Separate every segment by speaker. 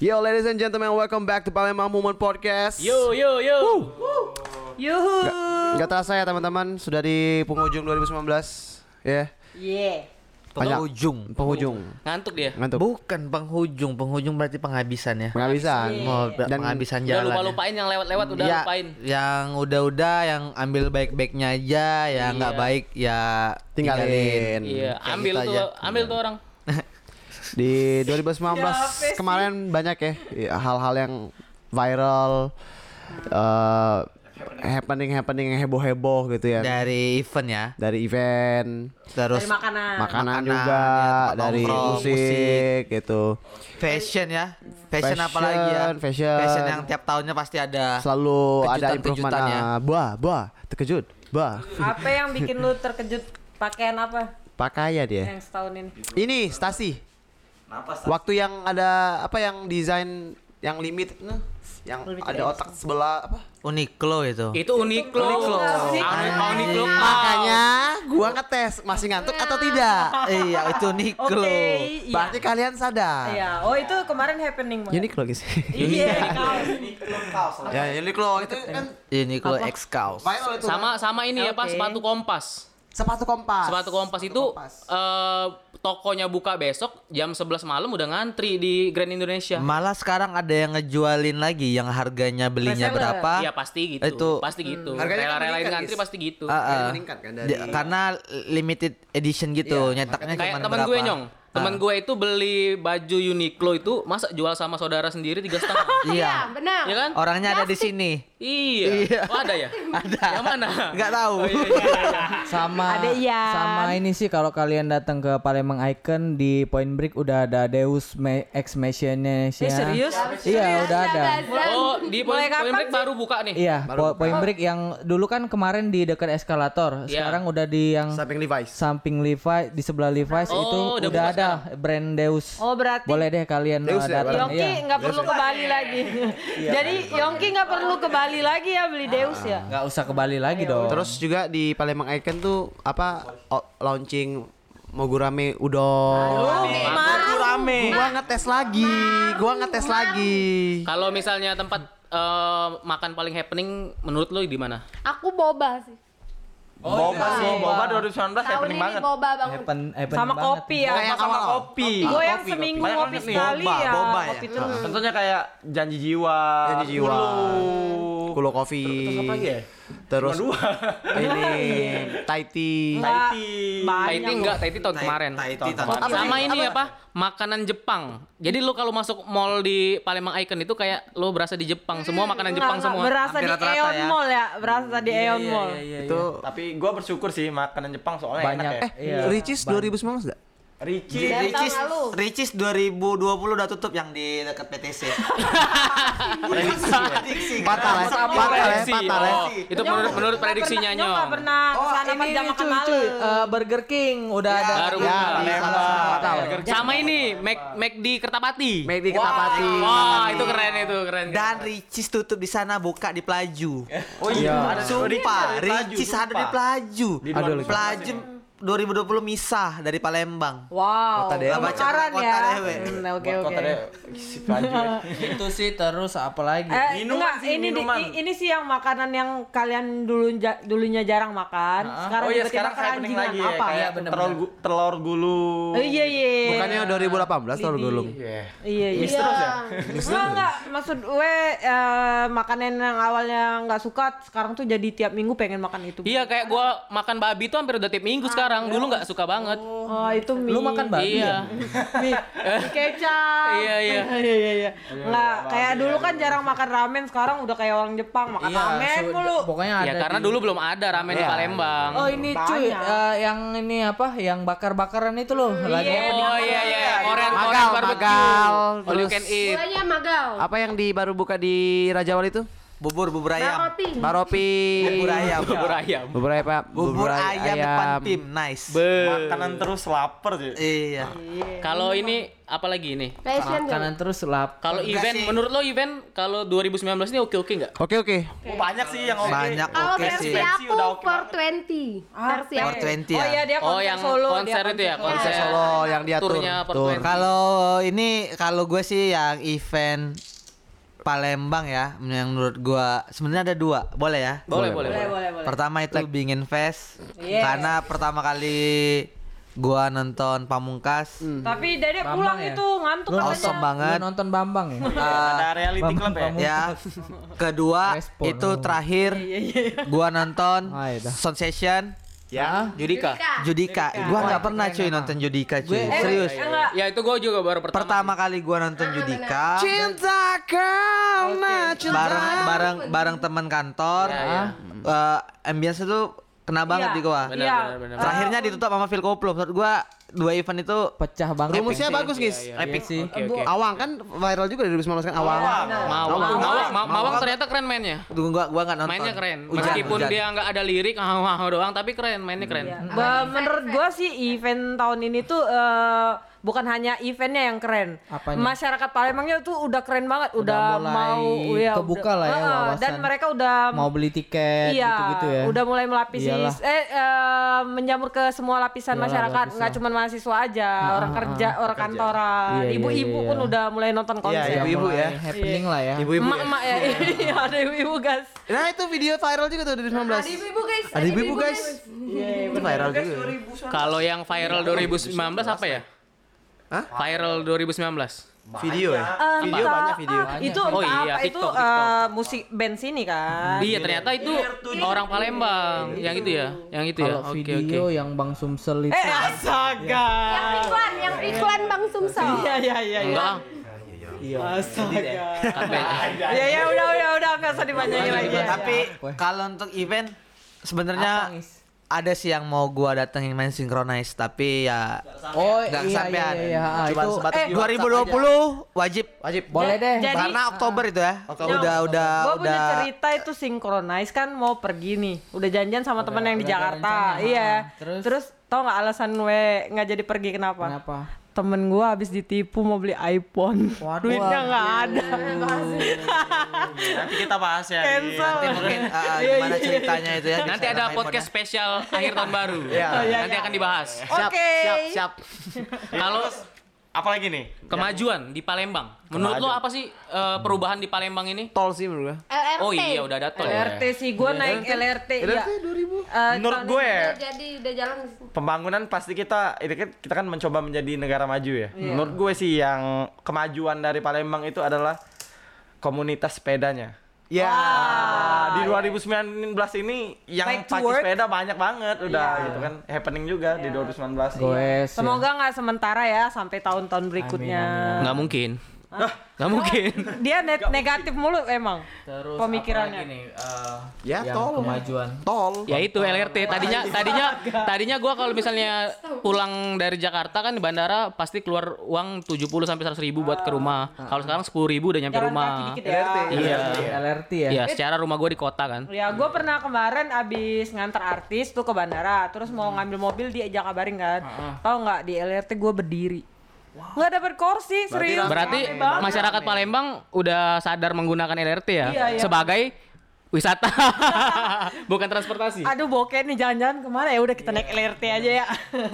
Speaker 1: Yo ladies and gentlemen, welcome back to Palembang Moment Podcast.
Speaker 2: Yo yo yo.
Speaker 3: Yuhu.
Speaker 1: Gak terasa ya teman-teman, sudah di penghujung 2019 ya.
Speaker 3: Yeah.
Speaker 1: Banyak-
Speaker 4: Penghujung.
Speaker 1: Penghujung.
Speaker 2: Ngantuk dia.
Speaker 1: Ngantuk.
Speaker 4: Bukan penghujung, penghujung berarti penghabisan ya.
Speaker 1: Penghabisan.
Speaker 4: Oh,
Speaker 1: Dan
Speaker 4: penghabisan
Speaker 2: Udah
Speaker 4: jalan.
Speaker 2: lupa
Speaker 4: ya.
Speaker 2: lupain yang lewat-lewat udah
Speaker 4: Ya,
Speaker 2: lupain.
Speaker 4: Yang udah-udah yang ambil baik-baiknya aja, yang nggak
Speaker 2: Iya.
Speaker 4: baik ya
Speaker 1: Tinggalin.
Speaker 2: Iya,
Speaker 4: Kayak
Speaker 2: ambil
Speaker 4: gitu
Speaker 2: tuh,
Speaker 4: aja.
Speaker 2: ambil tuh orang.
Speaker 1: Di 2019 kemarin banyak ya ya, hal-hal yang viral eh happening happening yang heboh-heboh gitu ya.
Speaker 4: Dari event ya.
Speaker 1: Dari event,
Speaker 4: Terus
Speaker 3: Dari makanan.
Speaker 1: makanan,
Speaker 4: Makanan,
Speaker 1: juga,
Speaker 4: ya,
Speaker 1: dari
Speaker 4: nongkrong,
Speaker 1: musik, gitu.
Speaker 4: fashion ya. Fashion, apa
Speaker 1: Fashion,
Speaker 4: lagi ya?
Speaker 1: fashion.
Speaker 4: yang tiap tahunnya pasti ada.
Speaker 1: Selalu ada improvement.
Speaker 4: Ya.
Speaker 1: ah, Buah, buah, terkejut. Buah.
Speaker 3: Apa yang bikin lu terkejut pakaian apa
Speaker 1: Pakaian dia.
Speaker 3: yang setahun ini?
Speaker 1: Ini Stasi. Waktu yang ada apa yang desain yang limit nah, yang
Speaker 3: Limited
Speaker 1: ada otak sebelah apa?
Speaker 4: Uniqlo itu.
Speaker 2: Itu Uniqlo.
Speaker 3: Uniqlo.
Speaker 2: Anu Uniqlo.
Speaker 1: Makanya gua ngetes masih ngantuk atau tidak.
Speaker 4: iya, itu Uniqlo.
Speaker 3: Oke. iya.
Speaker 1: Berarti kalian sadar.
Speaker 3: Iya. Oh itu kemarin happening banget.
Speaker 1: Uniqlo guys.
Speaker 3: Iya. kaos.
Speaker 1: ya Uniqlo itu kan
Speaker 4: Uniqlo X Kaos.
Speaker 1: itu.
Speaker 2: Sama sama ini apa
Speaker 3: Oke.
Speaker 2: sepatu kompas.
Speaker 1: sepatu kompas.
Speaker 2: Sepatu kompas itu eh tokonya buka besok jam 11 malam udah ngantri di Grand Indonesia.
Speaker 4: Malah sekarang ada yang ngejualin lagi yang harganya belinya
Speaker 3: Reseller.
Speaker 4: berapa?
Speaker 2: Iya pasti gitu.
Speaker 4: Itu
Speaker 2: pasti gitu.
Speaker 1: Harganya kan
Speaker 2: Rela-relain
Speaker 1: meningkat,
Speaker 2: ngantri pasti gitu.
Speaker 4: Ah.
Speaker 1: meningkat kan dari
Speaker 4: karena limited edition gitu,
Speaker 1: Iya,
Speaker 4: nyetaknya
Speaker 2: Kayak
Speaker 4: cuma
Speaker 2: temen
Speaker 4: berapa.
Speaker 2: gue nyong. Temen
Speaker 4: Ah.
Speaker 2: gue itu beli baju Uniqlo itu masa jual sama saudara sendiri tiga setengah.
Speaker 4: Iya.
Speaker 5: benar.
Speaker 2: ya kan?
Speaker 4: Orangnya ada di sini.
Speaker 2: Iya.
Speaker 4: Iya.
Speaker 2: Oh, ada ya?
Speaker 4: Ada.
Speaker 2: Yang mana?
Speaker 4: Nggak tahu.
Speaker 2: Oh, iya, iya, iya.
Speaker 6: sama
Speaker 3: Ada Ian.
Speaker 6: sama ini sih kalau kalian datang ke Palembang Icon di Point Break udah ada Deus Me- Ex Machina
Speaker 3: Eh serius?
Speaker 6: Iya udah ada.
Speaker 2: Oh, di Point
Speaker 3: kapan
Speaker 2: Break
Speaker 3: sih?
Speaker 2: baru buka nih.
Speaker 6: Iya, po- Point Break yang dulu kan kemarin di dekat eskalator,
Speaker 2: Iya.
Speaker 6: sekarang udah di yang
Speaker 1: samping Levi's.
Speaker 6: samping Levi di sebelah Levi's
Speaker 2: Oh,
Speaker 6: itu
Speaker 2: udah
Speaker 6: udah,
Speaker 2: buka
Speaker 6: ada brand Deus.
Speaker 3: Oh berarti
Speaker 6: Boleh deh kalian
Speaker 1: Deus
Speaker 6: uh,
Speaker 1: ya,
Speaker 6: datang.
Speaker 3: Yongki
Speaker 6: Iya.
Speaker 3: nggak perlu ke Bali lagi. Jadi Yongki nggak perlu ke Bali lagi ya beli Deus ya.
Speaker 6: Nggak usah ke Bali lagi dong.
Speaker 1: Terus juga di Palembang Icon tuh apa o- launching Mogurame udon.
Speaker 3: Oh,
Speaker 1: Mogurame. Gua ngetes lagi. Gua ngetes lagi.
Speaker 2: Kalau misalnya tempat eh, makan paling happening menurut lo di mana?
Speaker 5: Aku boba sih.
Speaker 7: Boba sih, Boba 2019
Speaker 5: Tahun
Speaker 7: happening banget.
Speaker 5: boba banget.
Speaker 6: Happen, happen
Speaker 3: Sama
Speaker 6: banget.
Speaker 3: kopi ya.
Speaker 1: Kayak
Speaker 7: sama
Speaker 1: awal.
Speaker 7: kopi.
Speaker 3: Gue yang
Speaker 1: kopi,
Speaker 3: seminggu
Speaker 7: kopi. banget
Speaker 3: sekali
Speaker 4: nih.
Speaker 3: ya.
Speaker 4: Boba ya?
Speaker 3: Kopi terus.
Speaker 7: Contohnya kayak janji jiwa.
Speaker 1: Janji jiwa.
Speaker 7: Kulo.
Speaker 1: Kulo Coffee.
Speaker 7: Terus apa lagi ya?
Speaker 1: Terus
Speaker 7: Cuma dua.
Speaker 1: ini Taiti.
Speaker 7: Taiti.
Speaker 2: Taiti enggak, Taiti tahun kemarin.
Speaker 4: Taiti
Speaker 7: tahun
Speaker 4: tahun
Speaker 2: Sama ini apa? Makanan Jepang. Jadi lu kalau masuk mall di Palembang Icon itu kayak lu berasa di Jepang. Semua makanan
Speaker 3: Enggak,
Speaker 2: Jepang
Speaker 3: enggak,
Speaker 2: semua.
Speaker 3: Berasa
Speaker 4: Hampir
Speaker 3: di Aeon
Speaker 4: ya.
Speaker 3: Mall ya. Berasa di Aeon Mall.
Speaker 1: Itu
Speaker 7: Tapi gua bersyukur sih makanan Jepang soalnya
Speaker 6: Banyak.
Speaker 7: enak ya.
Speaker 6: Iya.
Speaker 1: Ricis 2019 enggak?
Speaker 4: Ricis,
Speaker 5: lalu.
Speaker 4: Ricis 2020 udah tutup yang di dekat PTC. Prediksi.
Speaker 2: Prediksi.
Speaker 1: fatal ya.
Speaker 2: Oh, itu menurut menurut prediksinya
Speaker 3: Nyong nggak
Speaker 2: nyong.
Speaker 3: pernah ke sana pas jam makan malam.
Speaker 6: Burger King udah ada.
Speaker 2: Baru
Speaker 1: Ya,
Speaker 7: Palembang.
Speaker 2: Sama ini Mac Mac di Kertapati.
Speaker 1: Make di Ketapati.
Speaker 2: Wah, itu keren itu, keren.
Speaker 4: Dan Ricis tutup di sana buka di Pelaju.
Speaker 7: Oh iya, ada
Speaker 4: Sumpah,
Speaker 7: Ricci ada di
Speaker 4: Ricis ada di. Pelaju.
Speaker 7: Di
Speaker 6: Aduh,
Speaker 7: 2019
Speaker 4: Pelaju 2020 misah dari Palembang.
Speaker 3: Wow,
Speaker 1: Kota Dewa.
Speaker 3: kebakaran
Speaker 4: Kota
Speaker 3: ya.
Speaker 4: Dewa.
Speaker 3: Hmm, Oke oke.
Speaker 7: kota ya.
Speaker 6: Itu sih terus apa lagi?
Speaker 3: Eh,
Speaker 7: Minuman
Speaker 3: enggak,
Speaker 7: sih,
Speaker 3: ini di-
Speaker 7: minuman.
Speaker 3: i- ini sih yang makanan yang kalian dulu dulunya jarang makan. Sekarang
Speaker 7: Oh iya sekarang happening lagi ya
Speaker 3: apa?
Speaker 7: kayak
Speaker 6: bener-bener.
Speaker 7: telur, gu- telur gulung.
Speaker 3: Oh, iya iya.
Speaker 1: Bukannya 2018 tahun gulung.
Speaker 7: Iya.
Speaker 3: Iya iya.
Speaker 7: Terus ya?
Speaker 3: Enggak enggak maksud gue eh, makanan yang awalnya nggak suka sekarang tuh jadi tiap minggu pengen makan itu.
Speaker 2: Iya kayak gua makan babi tuh hampir udah tiap minggu sekarang. Dulu nggak suka banget.
Speaker 3: Oh itu mie.
Speaker 6: Lu makan babi
Speaker 2: Iya.
Speaker 3: mie, mie kecap.
Speaker 2: Iya, iya.
Speaker 3: iya iya iya. Enggak kayak dulu kan jarang makan ramen sekarang udah kayak orang Jepang makan ramen
Speaker 6: su-
Speaker 3: mulu.
Speaker 6: Pokoknya ada.
Speaker 2: Ya karena
Speaker 6: di-
Speaker 2: dulu belum ada ramen di
Speaker 1: Iya.
Speaker 2: Palembang.
Speaker 6: Oh ini cuy, eh, yang ini apa? Yang bakar-bakaran itu loh. Lagi apa nih?
Speaker 2: Oh iya iya, Korean
Speaker 1: Magal,
Speaker 2: Korean barbecue.
Speaker 1: magal.
Speaker 2: All you can eat.
Speaker 5: Magau.
Speaker 1: Apa yang di baru buka di Raja Wali itu?
Speaker 4: Bubur bubur ayam.
Speaker 1: Baropi.
Speaker 4: Bubur ayam.
Speaker 2: Bubur ayam.
Speaker 1: Bubur ayam. Pak.
Speaker 4: Bubur ayam depan tim. Nice.
Speaker 7: Makanan terus lapar sih.
Speaker 4: Iya.
Speaker 2: Kalau ini apa lagi ini?
Speaker 6: Makanan terus lap.
Speaker 2: Kalau event,
Speaker 4: sih.
Speaker 2: menurut lo event kalau 2019 ini oke-oke nggak?
Speaker 1: Oke oke.
Speaker 7: Oh, banyak sih yang oke.
Speaker 4: Banyak
Speaker 5: Kalau
Speaker 4: oke
Speaker 5: versi
Speaker 4: sih.
Speaker 7: Fancy
Speaker 5: aku
Speaker 7: udah oke banget.
Speaker 5: 420. Versi aku.
Speaker 4: 420
Speaker 3: Oh
Speaker 4: ya.
Speaker 3: iya dia konser
Speaker 2: Oh, yang
Speaker 3: solo.
Speaker 2: konser
Speaker 3: dia
Speaker 2: itu ya,
Speaker 3: konser solo.
Speaker 1: Yang dia
Speaker 2: Turnya. 20.
Speaker 4: Kalau ini kalau gue sih yang event Palembang ya, yang menurut gua sebenarnya ada dua, boleh ya?
Speaker 2: Boleh, boleh.
Speaker 3: Boleh, boleh, boleh.
Speaker 4: Pertama itu Bingin Fest,
Speaker 3: Yes.
Speaker 4: karena pertama kali gua nonton Pamungkas,
Speaker 3: Tapi Dede
Speaker 6: Bambang
Speaker 3: pulang
Speaker 6: ya?
Speaker 3: itu ngantuk
Speaker 6: Lu
Speaker 3: katanya.
Speaker 4: awesome
Speaker 6: Lu
Speaker 4: banget.
Speaker 6: nonton Bambang ya?
Speaker 7: Ada reality club ya.
Speaker 4: Ya, kedua
Speaker 6: Respon,
Speaker 4: itu terakhir gua nonton
Speaker 6: Ah, iya dah.
Speaker 4: Sound Session
Speaker 1: Ya.
Speaker 2: Judika.
Speaker 4: Judika. Gua nggak pernah cuy nonton Judika cuy, serius.
Speaker 3: Enggak.
Speaker 2: Ya itu gue juga baru pertama.
Speaker 4: Pertama kali gua nonton Judika,
Speaker 1: Cinta karena cinta.
Speaker 4: bareng bareng bareng teman kantor,
Speaker 2: Ya, ya.
Speaker 4: eh, ambience itu kena banget
Speaker 3: Iya.
Speaker 4: di gua.
Speaker 2: Benar,
Speaker 3: Iya.
Speaker 2: benar, benar.
Speaker 4: Terakhirnya ditutup sama Phil Koplo. Menurut gua dua event itu
Speaker 6: Pecah banget.
Speaker 1: Rumusnya bagus guys.
Speaker 6: Epic sih.
Speaker 2: Oke, oke.
Speaker 1: Awang kan viral juga dari 2019 kan Awang.
Speaker 2: Mawang, Mawang, Ma- Mawang ternyata keren mainnya.
Speaker 4: Tunggu gua gua nggak nonton.
Speaker 2: Mainnya keren.
Speaker 4: Hujan,
Speaker 2: Meskipun
Speaker 4: hujan.
Speaker 2: dia nggak ada lirik, ah ah, doang, tapi keren, mainnya keren.
Speaker 3: Ba- menurut gua sih event tahun ini tuh eh, bukan hanya eventnya yang keren.
Speaker 6: Apanya?
Speaker 3: Masyarakat Palembangnya tuh udah keren banget, udah,
Speaker 6: Udah mulai
Speaker 3: mau ya,
Speaker 6: kebuka lah ya wawasan.
Speaker 3: Dan mereka udah
Speaker 6: Mau beli tiket
Speaker 3: Iya,
Speaker 6: gitu-gitu ya.
Speaker 3: udah mulai melapisi
Speaker 6: Iyalah.
Speaker 3: eh eh, menjamur ke semua lapisan
Speaker 6: Iyalah,
Speaker 3: masyarakat, nggak cuma mahasiswa aja, orang kerja, orang kantoran,
Speaker 6: Iya, iya,
Speaker 3: ibu-ibu
Speaker 6: iya,
Speaker 3: pun
Speaker 6: iya.
Speaker 3: udah mulai nonton konser.
Speaker 1: Iya, ibu-ibu ya.
Speaker 6: Happening lah ya.
Speaker 1: Ibu-ibu. ya.
Speaker 3: Emak-emak ya, iya ada ibu-ibu guys.
Speaker 1: Nah itu video viral juga tuh 2019.
Speaker 5: Ada ibu guys.
Speaker 1: Ada ibu-ibu guys. Itu viral juga.
Speaker 2: Kalau yang viral 2019 apa ya?
Speaker 1: Hah?
Speaker 2: Viral 2019.
Speaker 1: Video ya?
Speaker 3: Eh,
Speaker 1: Video
Speaker 3: entah
Speaker 1: banyak video.
Speaker 3: apa, Itu
Speaker 2: Oh iya,
Speaker 3: apa itu
Speaker 2: TikTok,
Speaker 3: eh, musik band sini kan.
Speaker 2: Iya, ternyata itu orang Palembang. Yang itu ya, yang itu ya.
Speaker 6: Kalau
Speaker 2: Oke, oke.
Speaker 6: video yang Bang Sumsel itu
Speaker 3: Eh astaga.
Speaker 5: Yang iklan, yang iklan Bang Sumsel.
Speaker 3: Iya iya iya.
Speaker 2: Enggak, ah.
Speaker 3: Astaga.
Speaker 2: Beda.
Speaker 3: Ya ya udah udah udah nggak usah dipanjangin lagi. ya.
Speaker 4: Tapi kalau untuk event sebenarnya? Ada sih yang mau gua datengin main synchronize tapi ya
Speaker 6: Oh
Speaker 4: Nggak
Speaker 6: iya
Speaker 4: kesampean.
Speaker 6: iya iya. Ah,
Speaker 1: Cuma
Speaker 6: itu
Speaker 1: sebatas
Speaker 3: eh,
Speaker 1: di WhatsApp aja.
Speaker 4: 2020 wajib
Speaker 1: Wajib.
Speaker 6: boleh deh.
Speaker 3: Jadi-
Speaker 4: karena Oktober itu ya. Udah udah
Speaker 3: Gue punya
Speaker 4: udah
Speaker 3: cerita itu synchronize kan mau pergi nih, udah janjian sama teman yang di
Speaker 6: udah
Speaker 3: Jakarta,
Speaker 6: rencana.
Speaker 3: iya.
Speaker 6: Terus?
Speaker 3: Terus tau nggak alasan gue nggak jadi pergi kenapa?
Speaker 6: Kenapa?
Speaker 3: Temen gue habis ditipu mau beli iPhone, duitnya nggak ada.
Speaker 7: Nanti kita bahas ya.
Speaker 3: Cancel.
Speaker 4: nanti mungkin ah, gimana ceritanya itu ya.
Speaker 2: Nanti ada podcast spesial akhir tahun baru.
Speaker 1: Iya.
Speaker 2: Nanti akan dibahas.
Speaker 1: Siap,
Speaker 3: Oke.
Speaker 1: siap, siap.
Speaker 2: Kalau
Speaker 7: Apalagi nih?
Speaker 2: kemajuan di Palembang, menurut lo apa sih eh, perubahan di Palembang ini?
Speaker 1: Tol sih menurut gue.
Speaker 5: LRT.
Speaker 2: Oh iya, udah ada tol ya.
Speaker 3: LRT sih gue naik LRT, ya.
Speaker 1: LRT 2000.
Speaker 3: Eh,
Speaker 7: Menurut gue
Speaker 5: Udah jadi udah jalan
Speaker 7: pembangunan pasti kita ini kan kita kan mencoba menjadi negara maju ya. Menurut gue sih yang kemajuan dari Palembang itu adalah komunitas sepedanya.
Speaker 1: Ya.
Speaker 7: Ah, di 2019 ini yang
Speaker 3: to
Speaker 7: pakai sepeda banyak banget udah gitu kan happening juga di 2019.
Speaker 6: Goes. ya.
Speaker 3: Semoga nggak sementara ya sampai tahun-tahun berikutnya.
Speaker 2: Nggak mungkin. Nggak mungkin.
Speaker 3: Dia net negatif mulu emang.
Speaker 6: Terus
Speaker 3: pemikirannya.
Speaker 6: nih, eh,
Speaker 1: Ya, tol.
Speaker 6: kemajuan.
Speaker 1: Tol.
Speaker 2: Ya itu LRT. Tadinya tadinya tadinya gua kalau misalnya pulang dari Jakarta kan di bandara pasti keluar uang 70 sampai 100 ribu buat ke rumah. Kalau sekarang 10 ribu udah nyampe
Speaker 3: Jalan
Speaker 2: rumah.
Speaker 3: kaki ya.
Speaker 2: Iya.
Speaker 6: LRT ya.
Speaker 2: Iya, secara rumah gua di kota kan.
Speaker 3: Ya, gue pernah kemarin abis nganter artis tuh ke bandara, terus mau ngambil mobil di Jakabaring kan. Tahu nggak di LRT gue berdiri. Nggak dapet kursi, serius.
Speaker 2: Berarti
Speaker 3: Rame banget.
Speaker 2: masyarakat Palembang udah sadar menggunakan LRT ya
Speaker 3: Iya, iya.
Speaker 2: sebagai wisata, bukan transportasi.
Speaker 3: Aduh bokeh nih jalan-jalan ke mana ya udah kita naik LRT aja ya.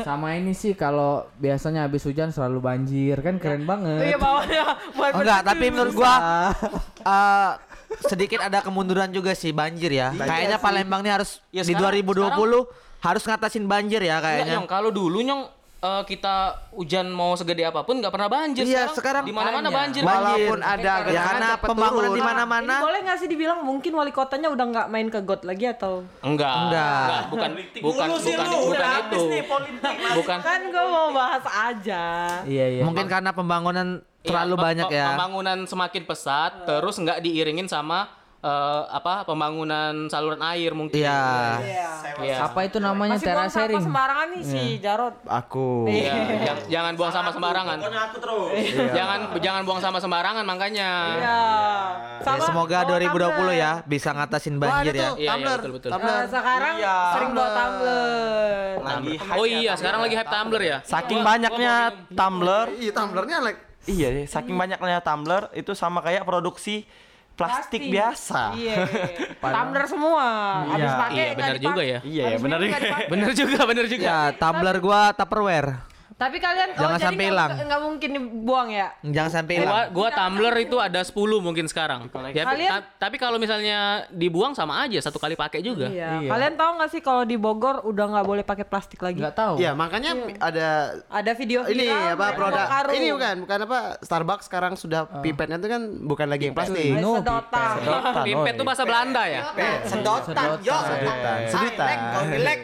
Speaker 6: Sama ini sih kalau biasanya habis hujan selalu banjir kan keren banget.
Speaker 3: Iya bawahnya buat
Speaker 4: Oh, enggak, tapi menurut gua eh, sedikit ada kemunduran juga sih banjir ya. Kayaknya Palembang ini harus
Speaker 2: Ya,
Speaker 4: di
Speaker 2: sekarang-
Speaker 4: 2020 harus ngatasin banjir ya kayaknya.
Speaker 2: Nyong, kalau dulu Nyong eh, kita hujan mau segede apa pun nggak pernah banjir.
Speaker 4: Iya, sekarang
Speaker 2: di mana-mana banjir.
Speaker 1: Walaupun ada
Speaker 4: ya karena pembangunan di mana-mana.
Speaker 3: Ini boleh nggak sih dibilang mungkin wali kotanya udah nggak main ke got lagi atau?
Speaker 2: Enggak.
Speaker 4: Enggak.
Speaker 2: bukan bukan
Speaker 7: sih
Speaker 2: bukan
Speaker 7: lu,
Speaker 2: bukan
Speaker 7: udah
Speaker 2: itu.
Speaker 7: habis nih politik.
Speaker 2: Bukan
Speaker 3: Kan gue mau bahas aja.
Speaker 6: Iya iya.
Speaker 4: Mungkin karena pembangunan terlalu
Speaker 2: Iya,
Speaker 4: banyak
Speaker 2: pe-
Speaker 4: ya.
Speaker 2: Pembangunan semakin pesat, terus nggak diiringin sama eh, apa pembangunan saluran air mungkin.
Speaker 4: Iya.
Speaker 2: Iya.
Speaker 6: Apa itu namanya
Speaker 3: Masih buang
Speaker 6: terasering?
Speaker 3: sembarangan nih si Jarot.
Speaker 1: Aku.
Speaker 2: Iya, jang- jangan buang sampah sembarangan.
Speaker 7: Pokoknya aku terus.
Speaker 2: Jangan jangan buang sampah sembarangan makanya.
Speaker 3: Iya.
Speaker 4: Ya, semoga 2020 ya bisa ngatasin banjir ya.
Speaker 2: Iya, iya,
Speaker 1: Tumbler.
Speaker 2: betul, betul.
Speaker 1: Tumbler.
Speaker 3: Nah, sekarang
Speaker 7: Iya.
Speaker 3: sering bawa tumbler.
Speaker 7: Lagi
Speaker 2: Oh
Speaker 7: ya,
Speaker 2: iya, sekarang lagi hype Tumblr ya.
Speaker 7: Saking banyaknya tumbler,
Speaker 1: Iya, tumblernya like
Speaker 7: iya, iya, saking banyaknya tumbler itu sama kayak produksi plastik, biasa.
Speaker 3: Iya. tumbler semua. Habis
Speaker 7: Iya.
Speaker 3: pakai
Speaker 2: Iya,
Speaker 3: nggak
Speaker 2: benar juga ya.
Speaker 7: Iya, ya
Speaker 3: Habis
Speaker 7: benar juga.
Speaker 2: Bener juga, bener juga.
Speaker 4: Ya, tumbler gua Tupperware.
Speaker 3: Tapi kalian oh,
Speaker 4: Jangan
Speaker 3: jadi
Speaker 4: sampai hilang.
Speaker 3: Nggak mungkin dibuang ya.
Speaker 4: Jangan sampai hilang.
Speaker 2: Gua, gua Tumblr itu ada 10 mungkin sekarang. Ya,
Speaker 3: Kalian-
Speaker 2: ta- tapi kalau misalnya dibuang sama aja satu kali pakai juga.
Speaker 3: Iya. Kalian tahu nggak sih kalau di Bogor udah nggak boleh pakai plastik lagi?
Speaker 6: Nggak tahu.
Speaker 1: Iya, makanya ada
Speaker 3: Ada video
Speaker 1: ini
Speaker 3: viral,
Speaker 1: apa produk ini bukan bukan apa Starbucks sekarang sudah pipetnya itu kan bukan lagi yang plastik.
Speaker 6: No,
Speaker 3: sedotan.
Speaker 2: Pimpet tuh bahasa Belanda ya.
Speaker 4: Sedotan, yo.
Speaker 1: Sedutan.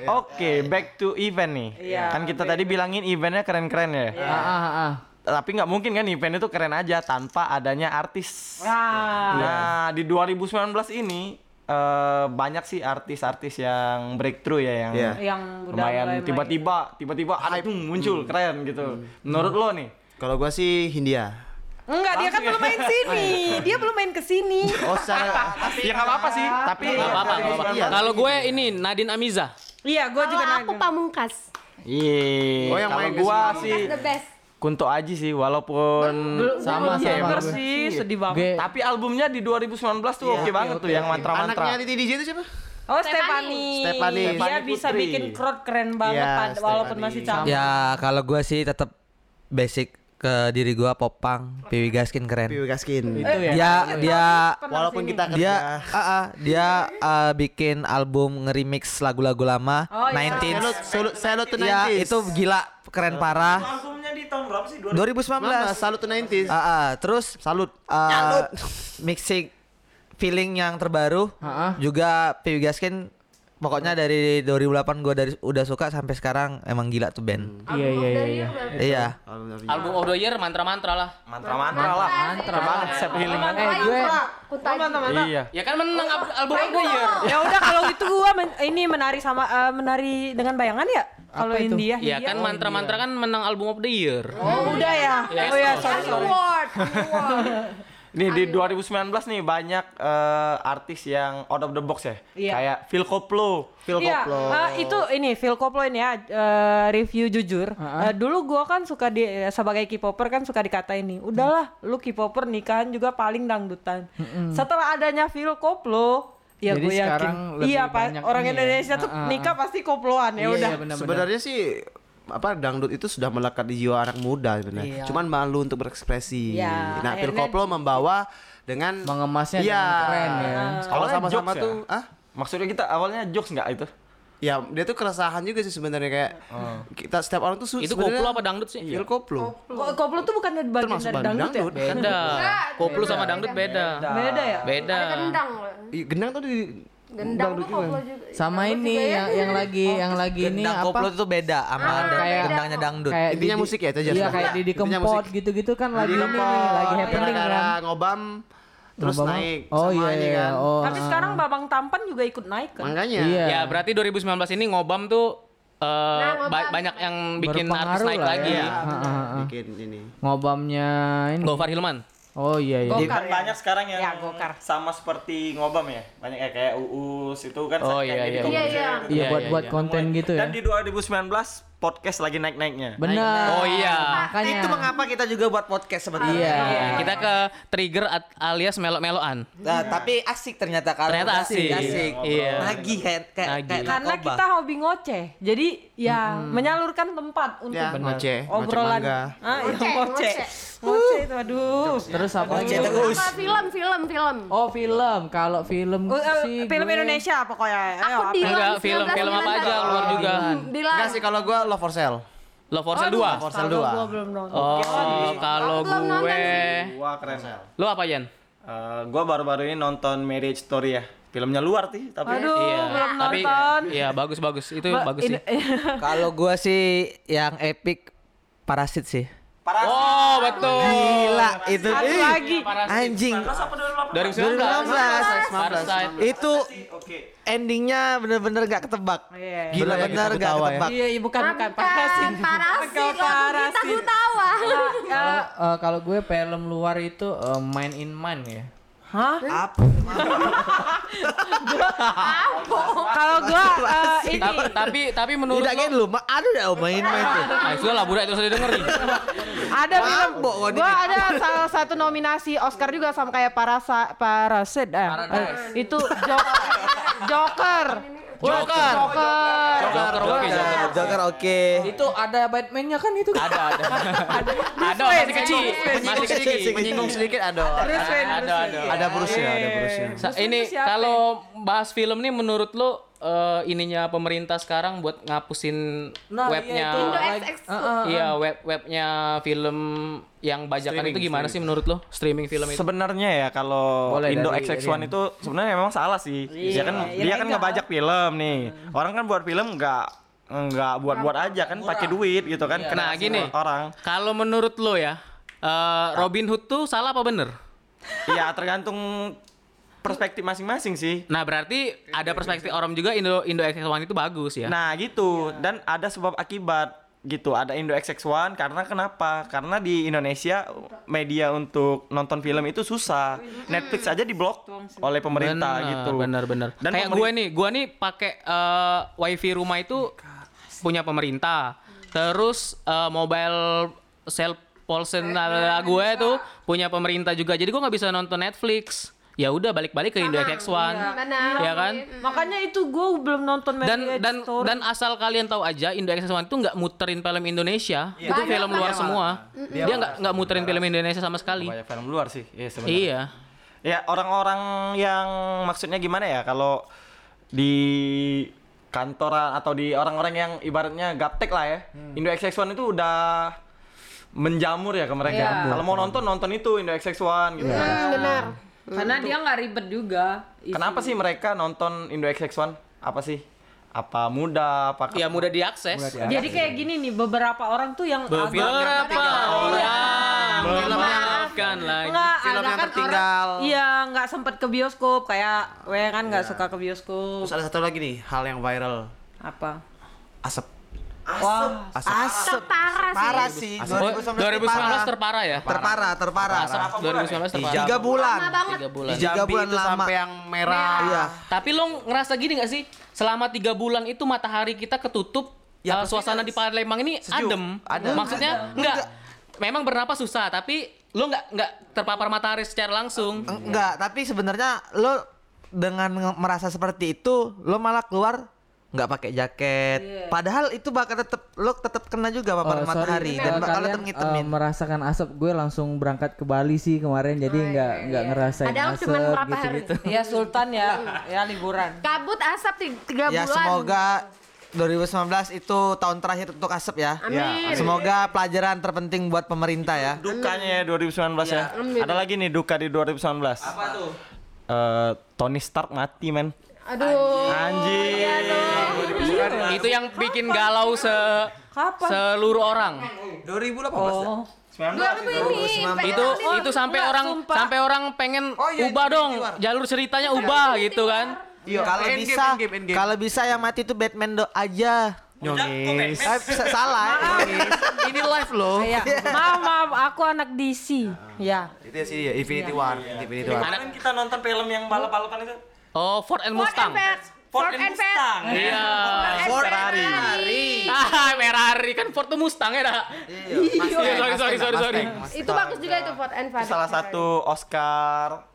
Speaker 7: Oke, back to event nih.
Speaker 3: Iya,
Speaker 7: kan kita tadi bilangin eventnya keren-keren ya.
Speaker 6: Ah, ah, ah.
Speaker 7: Tapi nggak mungkin kan event itu keren aja tanpa adanya artis.
Speaker 3: Nah,
Speaker 7: Nah, di 2019 ini eh, banyak sih artis-artis yang breakthrough ya yang
Speaker 1: Iya.
Speaker 3: yang udah
Speaker 7: lumayan tiba-tiba tiba-tiba ada tuh muncul keren gitu. Menurut lo nih?
Speaker 1: Kalau gua sih Hindia.
Speaker 3: Enggak, dia kan belum main sini. Dia belum main ke sini.
Speaker 1: Oh, secara
Speaker 7: ya nggak apa-apa sih, tapi
Speaker 2: Gak apa-apa, nggak apa-apa.
Speaker 1: Iya.
Speaker 2: Kalau gue ini Nadine Amiza.
Speaker 3: Iya, gue juga
Speaker 5: Kalau aku pamungkas.
Speaker 7: Iya.
Speaker 1: Oh, yang main
Speaker 7: gua sih
Speaker 5: The best.
Speaker 7: Kunto Aji sih walaupun
Speaker 6: Sama,
Speaker 3: Iya,
Speaker 6: sama.
Speaker 3: bener
Speaker 6: gue.
Speaker 3: sih, sedih banget.
Speaker 6: Gue
Speaker 7: tapi albumnya di 2019 tuh oke banget tuh yang mantra-mantra.
Speaker 1: Anaknya Titi DJ itu siapa?
Speaker 3: Oh, Stefani.
Speaker 1: Stefani.
Speaker 3: Dia
Speaker 7: Stefani
Speaker 3: bisa
Speaker 7: Putri.
Speaker 3: bikin crowd keren banget
Speaker 1: Iya,
Speaker 3: pad- walaupun masih campur.
Speaker 4: Ya, kalau gua sih tetap basic ke diri gua popang, Piwi Gaskin keren.
Speaker 1: Piwi Gaskin.
Speaker 6: Itu ya.
Speaker 4: Dia dia
Speaker 1: Walaupun kita kerja
Speaker 4: dia ah, ah, dia ah, bikin album nge-remix lagu-lagu lama
Speaker 3: Oh, iya.
Speaker 4: 19
Speaker 1: Salut, salut,
Speaker 4: Ya,
Speaker 1: 90s.
Speaker 4: itu gila keren parah.
Speaker 7: Albumnya di tahun berapa sih?
Speaker 4: 2019.
Speaker 1: Salut to 90s.
Speaker 4: Ah, ah, terus
Speaker 1: Salut.
Speaker 4: uh, mixing feeling yang terbaru
Speaker 6: Ah, ah.
Speaker 4: juga Piwi Gaskin pokoknya dari 2008 gue dari udah suka sampai sekarang emang gila tuh band.
Speaker 6: Iya, iya, iya, iya.
Speaker 4: Iya.
Speaker 2: Album of the year mantra-mantra lah.
Speaker 7: Mantra-mantra lah. Mantra banget Sep Healing.
Speaker 6: Eh, gue
Speaker 7: Iya.
Speaker 2: Ya kan menang ab- album of the year.
Speaker 3: Ya udah kalau gitu gua men- ini menari sama eh, menari dengan bayangan ya. Kalau
Speaker 6: itu?
Speaker 3: India,
Speaker 2: Ya
Speaker 3: India.
Speaker 2: kan mantra-mantra kan menang album of the year.
Speaker 3: Oh, udah ya. Oh ya, sorry sorry.
Speaker 5: Award.
Speaker 7: Nih di 2019 nih banyak eh, artis yang out of the box ya.
Speaker 3: Iya.
Speaker 7: Kayak Phil Koplo.
Speaker 1: Phil
Speaker 3: Iya,
Speaker 1: Koplo.
Speaker 3: eh, itu ini Phil Koplo ini ya eh, review jujur. Eh, dulu gua kan suka di eh, sebagai K-popper kan suka dikata ini. Udahlah, lu K-popper nikahan juga paling dangdutan. Setelah adanya Phil Koplo, ya
Speaker 6: Jadi
Speaker 3: gue yakin.
Speaker 6: sekarang lebih
Speaker 3: Iya, Pak.
Speaker 6: banyak
Speaker 3: Orang
Speaker 6: ini ya.
Speaker 3: Indonesia tuh
Speaker 6: Ah, ah,
Speaker 3: nikah pasti koploan ya
Speaker 6: Iya,
Speaker 3: udah.
Speaker 6: iya, benar-benar.
Speaker 1: Sebenarnya sih apa dangdut itu sudah melekat di jiwa anak muda sebenarnya.
Speaker 3: Iya.
Speaker 1: Cuman malu untuk berekspresi.
Speaker 3: Iya,
Speaker 1: Nah, Phil
Speaker 3: akhirnya-
Speaker 1: Koplo membawa dengan
Speaker 6: mengemasnya
Speaker 1: Iya.
Speaker 6: dengan keren ya.
Speaker 1: Kalau sama-sama
Speaker 7: ya?
Speaker 1: tuh, ah?
Speaker 7: Maksudnya kita awalnya jokes nggak itu?
Speaker 1: Ya, dia tuh keresahan juga sih sebenarnya kayak kita setiap orang tuh
Speaker 2: Itu koplo apa dangdut sih?
Speaker 1: Phil Koplo.
Speaker 3: Ko- Koplo tuh bukan dari bagian
Speaker 1: Termasuk
Speaker 3: dari dangdut,
Speaker 1: dangdut.
Speaker 3: ya?
Speaker 2: Beda. Koplo sama
Speaker 5: beda.
Speaker 2: dangdut beda.
Speaker 3: Beda ya?
Speaker 2: Beda.
Speaker 5: Ada gendang.
Speaker 1: Gendang tuh di
Speaker 5: Gendang tuh koplo juga.
Speaker 6: Sama ini yang yang lagi yang lagi ini
Speaker 4: Gendang
Speaker 6: apa?
Speaker 4: koplo itu beda sama
Speaker 5: Ah,
Speaker 4: da-
Speaker 5: kayak-
Speaker 4: gendangnya dangdut.
Speaker 6: Kayak
Speaker 1: Intinya musik ya, itu aja
Speaker 6: Iya, kayak Didi Kempot gitu-gitu kan lagi ini lagi happening kan.
Speaker 1: ngobam terus
Speaker 6: apa?
Speaker 1: naik
Speaker 6: Oh
Speaker 1: sama
Speaker 6: iya
Speaker 1: ini
Speaker 6: iya.
Speaker 1: kan.
Speaker 6: Oh.
Speaker 3: Tapi
Speaker 6: ah.
Speaker 3: sekarang Babang Tampan juga ikut naik kan?
Speaker 1: Makanya.
Speaker 6: Iya.
Speaker 2: Ya berarti 2019 ini ngobam tuh eh,
Speaker 5: Nah,
Speaker 2: ba-
Speaker 5: ngobam.
Speaker 2: banyak yang bikin artis naik
Speaker 6: lah
Speaker 2: lagi
Speaker 6: ya.
Speaker 2: ya.
Speaker 6: Ah.
Speaker 1: Bikin ini.
Speaker 6: Ngobamnya ini.
Speaker 2: Gofar Hilman.
Speaker 6: Oh iya iya.
Speaker 3: Gokar ya?
Speaker 7: banyak sekarang yang
Speaker 3: Ya, gokar.
Speaker 7: sama seperti ngobam ya. Banyak ya kayak Uus itu kan
Speaker 2: Oh,
Speaker 7: kayak
Speaker 2: iya,
Speaker 7: jadi
Speaker 2: iya.
Speaker 7: komposer
Speaker 5: Iya, iya.
Speaker 7: gitu.
Speaker 6: Iya
Speaker 2: Iya,
Speaker 6: buat
Speaker 2: iya,
Speaker 6: buat
Speaker 2: iya.
Speaker 6: konten gitu ya.
Speaker 7: Dan di 2019 podcast lagi naik-naiknya.
Speaker 6: Benar.
Speaker 2: Oh iya.
Speaker 6: Makanya.
Speaker 4: Itu mengapa kita juga buat podcast sebenarnya.
Speaker 6: Iya.
Speaker 2: Kita ke trigger at- alias melo-meloan.
Speaker 4: Nah, tapi asik ternyata kalau
Speaker 2: Ternyata asik.
Speaker 4: asik.
Speaker 2: Iya.
Speaker 4: Nagih kayak kayak
Speaker 3: Karena
Speaker 4: narkoba.
Speaker 3: kita hobi ngoceh. Jadi ya menyalurkan tempat untuk
Speaker 1: Ya, ngoceh, ngoceh
Speaker 3: obrolan. Ah, iya,
Speaker 5: Ngoceh,
Speaker 3: ngoceh.
Speaker 5: ngoceh.
Speaker 3: Ngoceh itu aduh.
Speaker 6: Terus apa lagi?
Speaker 5: Apa film, film, film.
Speaker 6: Oh film. Kalau film
Speaker 3: Oh, eh,
Speaker 6: sih
Speaker 3: film
Speaker 6: gue-
Speaker 3: Indonesia pokoknya. Ayo,
Speaker 5: Aku
Speaker 3: apa?
Speaker 5: di
Speaker 2: Enggak, film-film apa aja keluar juga.
Speaker 5: Dilan.
Speaker 1: Enggak sih kalau gua Love for Sale.
Speaker 2: Love for Sale 2.
Speaker 1: For Sale
Speaker 3: Kalau
Speaker 1: 2.
Speaker 3: gua belum nonton.
Speaker 2: Oh, kalau gue
Speaker 7: Wah keren.
Speaker 2: Lu apa, Jan?
Speaker 7: Eh, gua baru-baru ini nonton Marriage Story ya. Filmnya luar sih, tapi
Speaker 3: Aduh,
Speaker 2: Iya,
Speaker 3: belum
Speaker 2: tapi
Speaker 3: nonton.
Speaker 2: iya bagus bagus. Itu
Speaker 3: Ba-
Speaker 2: bagus sih.
Speaker 4: Kalau gua sih yang epic Parasit sih.
Speaker 2: Oh, betul.
Speaker 4: Gila itu
Speaker 3: Satu
Speaker 4: ih,
Speaker 3: lagi.
Speaker 4: anjing
Speaker 2: 2019.
Speaker 4: 2019.
Speaker 2: Parasite.
Speaker 4: itu endingnya bener-bener gak ketebak
Speaker 3: Iya.
Speaker 1: Gila ya,
Speaker 4: bener-bener
Speaker 1: kita
Speaker 4: gak
Speaker 1: ya.
Speaker 4: ketebak
Speaker 3: Iya, iya, bukan bukan parasit.
Speaker 5: parasit. Kita
Speaker 3: parasit.
Speaker 5: tawa.
Speaker 6: Kalau eh, kalau gue film luar itu eh, Mind in Mind ya.
Speaker 3: Hah?
Speaker 4: apa?
Speaker 3: Kalau gua eh, ini.
Speaker 2: Tapi tapi tapi menurut
Speaker 4: tidak lu mah ada dah main-main tuh.
Speaker 2: Ah, sudah lah budak itu sudah dengerin.
Speaker 3: ada film gua ada salah satu nominasi Oscar juga sama kayak Parasa Parasit eh, eh, itu Jo- Joker.
Speaker 2: Joker.
Speaker 3: Joker.
Speaker 2: Joker oke Joker.
Speaker 4: Joker oke
Speaker 6: Itu ada Batman-nya kan itu.
Speaker 2: Ada ada. Ada masih kecil. Masih kecil.
Speaker 1: Menyinggung sedikit ada.
Speaker 2: Ada ada.
Speaker 1: Ada Bruce ya, ada Bruce ya.
Speaker 2: Ini kalau bahas film nih menurut lo eh, ininya pemerintah sekarang buat ngapusin
Speaker 6: Nah, iya,
Speaker 2: webnya
Speaker 5: XX.
Speaker 2: iya web webnya film yang bajakan itu gimana sih menurut lo streaming film itu
Speaker 7: Sebenarnya ya kalau
Speaker 6: Boleh
Speaker 7: Indo
Speaker 6: dari
Speaker 7: XX1
Speaker 6: Rian.
Speaker 7: itu sebenarnya memang salah sih. dia kan
Speaker 3: iya
Speaker 7: dia kan
Speaker 3: legal.
Speaker 7: ngebajak film nih. Orang kan buat film nggak nggak buat-buat aja kan pakai duit gitu kan. Kena
Speaker 2: Nah, gini.
Speaker 7: orang.
Speaker 2: kalau menurut lo ya eh, Robin Hood tuh salah apa bener
Speaker 7: Ya tergantung perspektif masing-masing sih.
Speaker 2: nah berarti ada perspektif orang juga Indo Indo XX1 itu bagus ya?
Speaker 7: Nah gitu. Dan ada sebab akibat gitu. Ada Indo XX1 karena kenapa? Karena di Indonesia media untuk nonton film itu susah. Netflix aja diblok oleh pemerintah
Speaker 2: Bener,
Speaker 7: gitu.
Speaker 2: Bener bener.
Speaker 7: Dan
Speaker 2: Kayak gue nih, gue nih pakai eh, wifi rumah itu punya pemerintah. Terus eh, mobile cell Polsen gue tuh punya pemerintah juga. Jadi gue nggak bisa nonton Netflix. Ya udah balik-balik ke Indo XX1.
Speaker 5: Benar.
Speaker 2: Ya kan?
Speaker 3: Makanya itu gua belum nonton
Speaker 2: Dan dan
Speaker 3: Story.
Speaker 2: dan asal kalian tahu aja Indo XX1 itu nggak muterin film Indonesia. Itu
Speaker 5: Banyak,
Speaker 2: film luar
Speaker 5: banyak.
Speaker 2: semua. Dia nggak nggak muterin film Indonesia sama sekali.
Speaker 7: banyak film luar sih iya sebenarnya
Speaker 2: Iya.
Speaker 7: ya orang-orang yang maksudnya gimana ya kalau di kantoran atau di orang-orang yang ibaratnya gaptek lah ya Indo XX1 itu udah menjamur ya ke mereka
Speaker 3: Iya.
Speaker 7: kalau mau nonton nonton itu Indo XX1 gitu
Speaker 5: Hmm, benar.
Speaker 3: Karena dia nggak ribet juga.
Speaker 7: kenapa sih mereka nonton Indo XX1 apa sih apa mudah apa
Speaker 2: Ya mudah diakses.
Speaker 3: Jadi kayak gini nih beberapa orang tuh yang agak-
Speaker 2: Beberapa orang memaafkan lagi.
Speaker 3: Enggak,
Speaker 1: Film
Speaker 3: ada
Speaker 1: yang
Speaker 3: kan
Speaker 1: tertinggal.
Speaker 3: orang- Iya, nggak sempet ke bioskop kayak gue kan nggak suka ke bioskop.
Speaker 1: Terus ada satu lagi nih, hal yang viral.
Speaker 3: Apa?
Speaker 1: Asap.
Speaker 3: Wah,
Speaker 4: asap
Speaker 5: Parah sih.
Speaker 4: parah sih
Speaker 2: Oh, 2019 terparah ya?
Speaker 4: terparah terparah
Speaker 2: Asap 2019 terparah.
Speaker 4: tiga bulan
Speaker 5: Lama banget.
Speaker 2: Tiga bulan.
Speaker 4: Tiga bulan
Speaker 1: itu
Speaker 4: lama.
Speaker 1: sampai yang merah.
Speaker 4: iya
Speaker 2: Tapi lo ngerasa gini gak sih? Selama tiga bulan itu matahari kita ketutup,
Speaker 4: Ya,
Speaker 2: eh, suasana di Palembang ini adem.
Speaker 1: Adem.
Speaker 2: Maksudnya enggak. Memang bernapas susah, tapi lo nggak nggak terpapar matahari secara langsung.
Speaker 4: enggak tapi sebenarnya lo dengan merasa seperti itu lo malah keluar nggak pakai jaket padahal itu bakal tetap lo tetap kena juga paparan
Speaker 6: Oh, sorry.
Speaker 4: matahari
Speaker 6: Eh,
Speaker 4: dan bakal
Speaker 6: kalian
Speaker 4: tetap ngitemin
Speaker 6: eh, merasakan asap gue langsung berangkat ke Bali sih kemarin jadi nggak nggak ngerasain
Speaker 5: Padahal
Speaker 6: asap
Speaker 5: cuma berapa
Speaker 6: gitu
Speaker 5: hari.
Speaker 6: gitu.
Speaker 3: ya Sultan ya, ya liburan.
Speaker 5: Kabut asap ti- tiga
Speaker 4: ya
Speaker 5: bulan.
Speaker 4: semoga 2019 itu tahun terakhir untuk asap ya.
Speaker 5: Amin.
Speaker 4: Semoga pelajaran terpenting buat pemerintah ya.
Speaker 7: dukanya ya 2019 ya ada lagi nih duka di 2019 apa tuh Tony Stark mati men
Speaker 5: Aduh.
Speaker 7: anjing
Speaker 2: Itu yang bikin galau se
Speaker 3: Kapan?
Speaker 2: seluruh orang.
Speaker 4: 2018
Speaker 3: Oh,
Speaker 5: Dua ribu ini.
Speaker 2: Itu itu sampai
Speaker 3: enggak,
Speaker 2: orang
Speaker 3: sumpah.
Speaker 2: sampai orang pengen
Speaker 4: Oh, iya,
Speaker 2: ubah dong,
Speaker 4: War.
Speaker 2: jalur ceritanya ubah gitu kan.
Speaker 4: Iya, kalau bisa kalau bisa yang mati itu Batman do aja.
Speaker 1: Nyongis.
Speaker 4: Eh, sa- salah.
Speaker 1: Ini live loh.
Speaker 3: ya. Maaf, maaf, aku anak DC. Ya.
Speaker 1: Itu ya sih ya, Infinity War, Infinity War.
Speaker 7: kemarin kita nonton film yang balap-balapan itu
Speaker 2: Oh, Ford and
Speaker 5: Ford
Speaker 2: Mustang.
Speaker 5: and Fast.
Speaker 7: Ford
Speaker 5: Ford
Speaker 7: and
Speaker 5: and.
Speaker 7: Mustang
Speaker 2: Iya.
Speaker 5: Ford
Speaker 7: Ferrari.
Speaker 2: Ah, Ferrari kan Ford tuh Mustang ya dah. Iya, sorry sorry sorry sorry.
Speaker 5: Itu bagus juga itu Ford and Fast.
Speaker 7: salah satu Oscar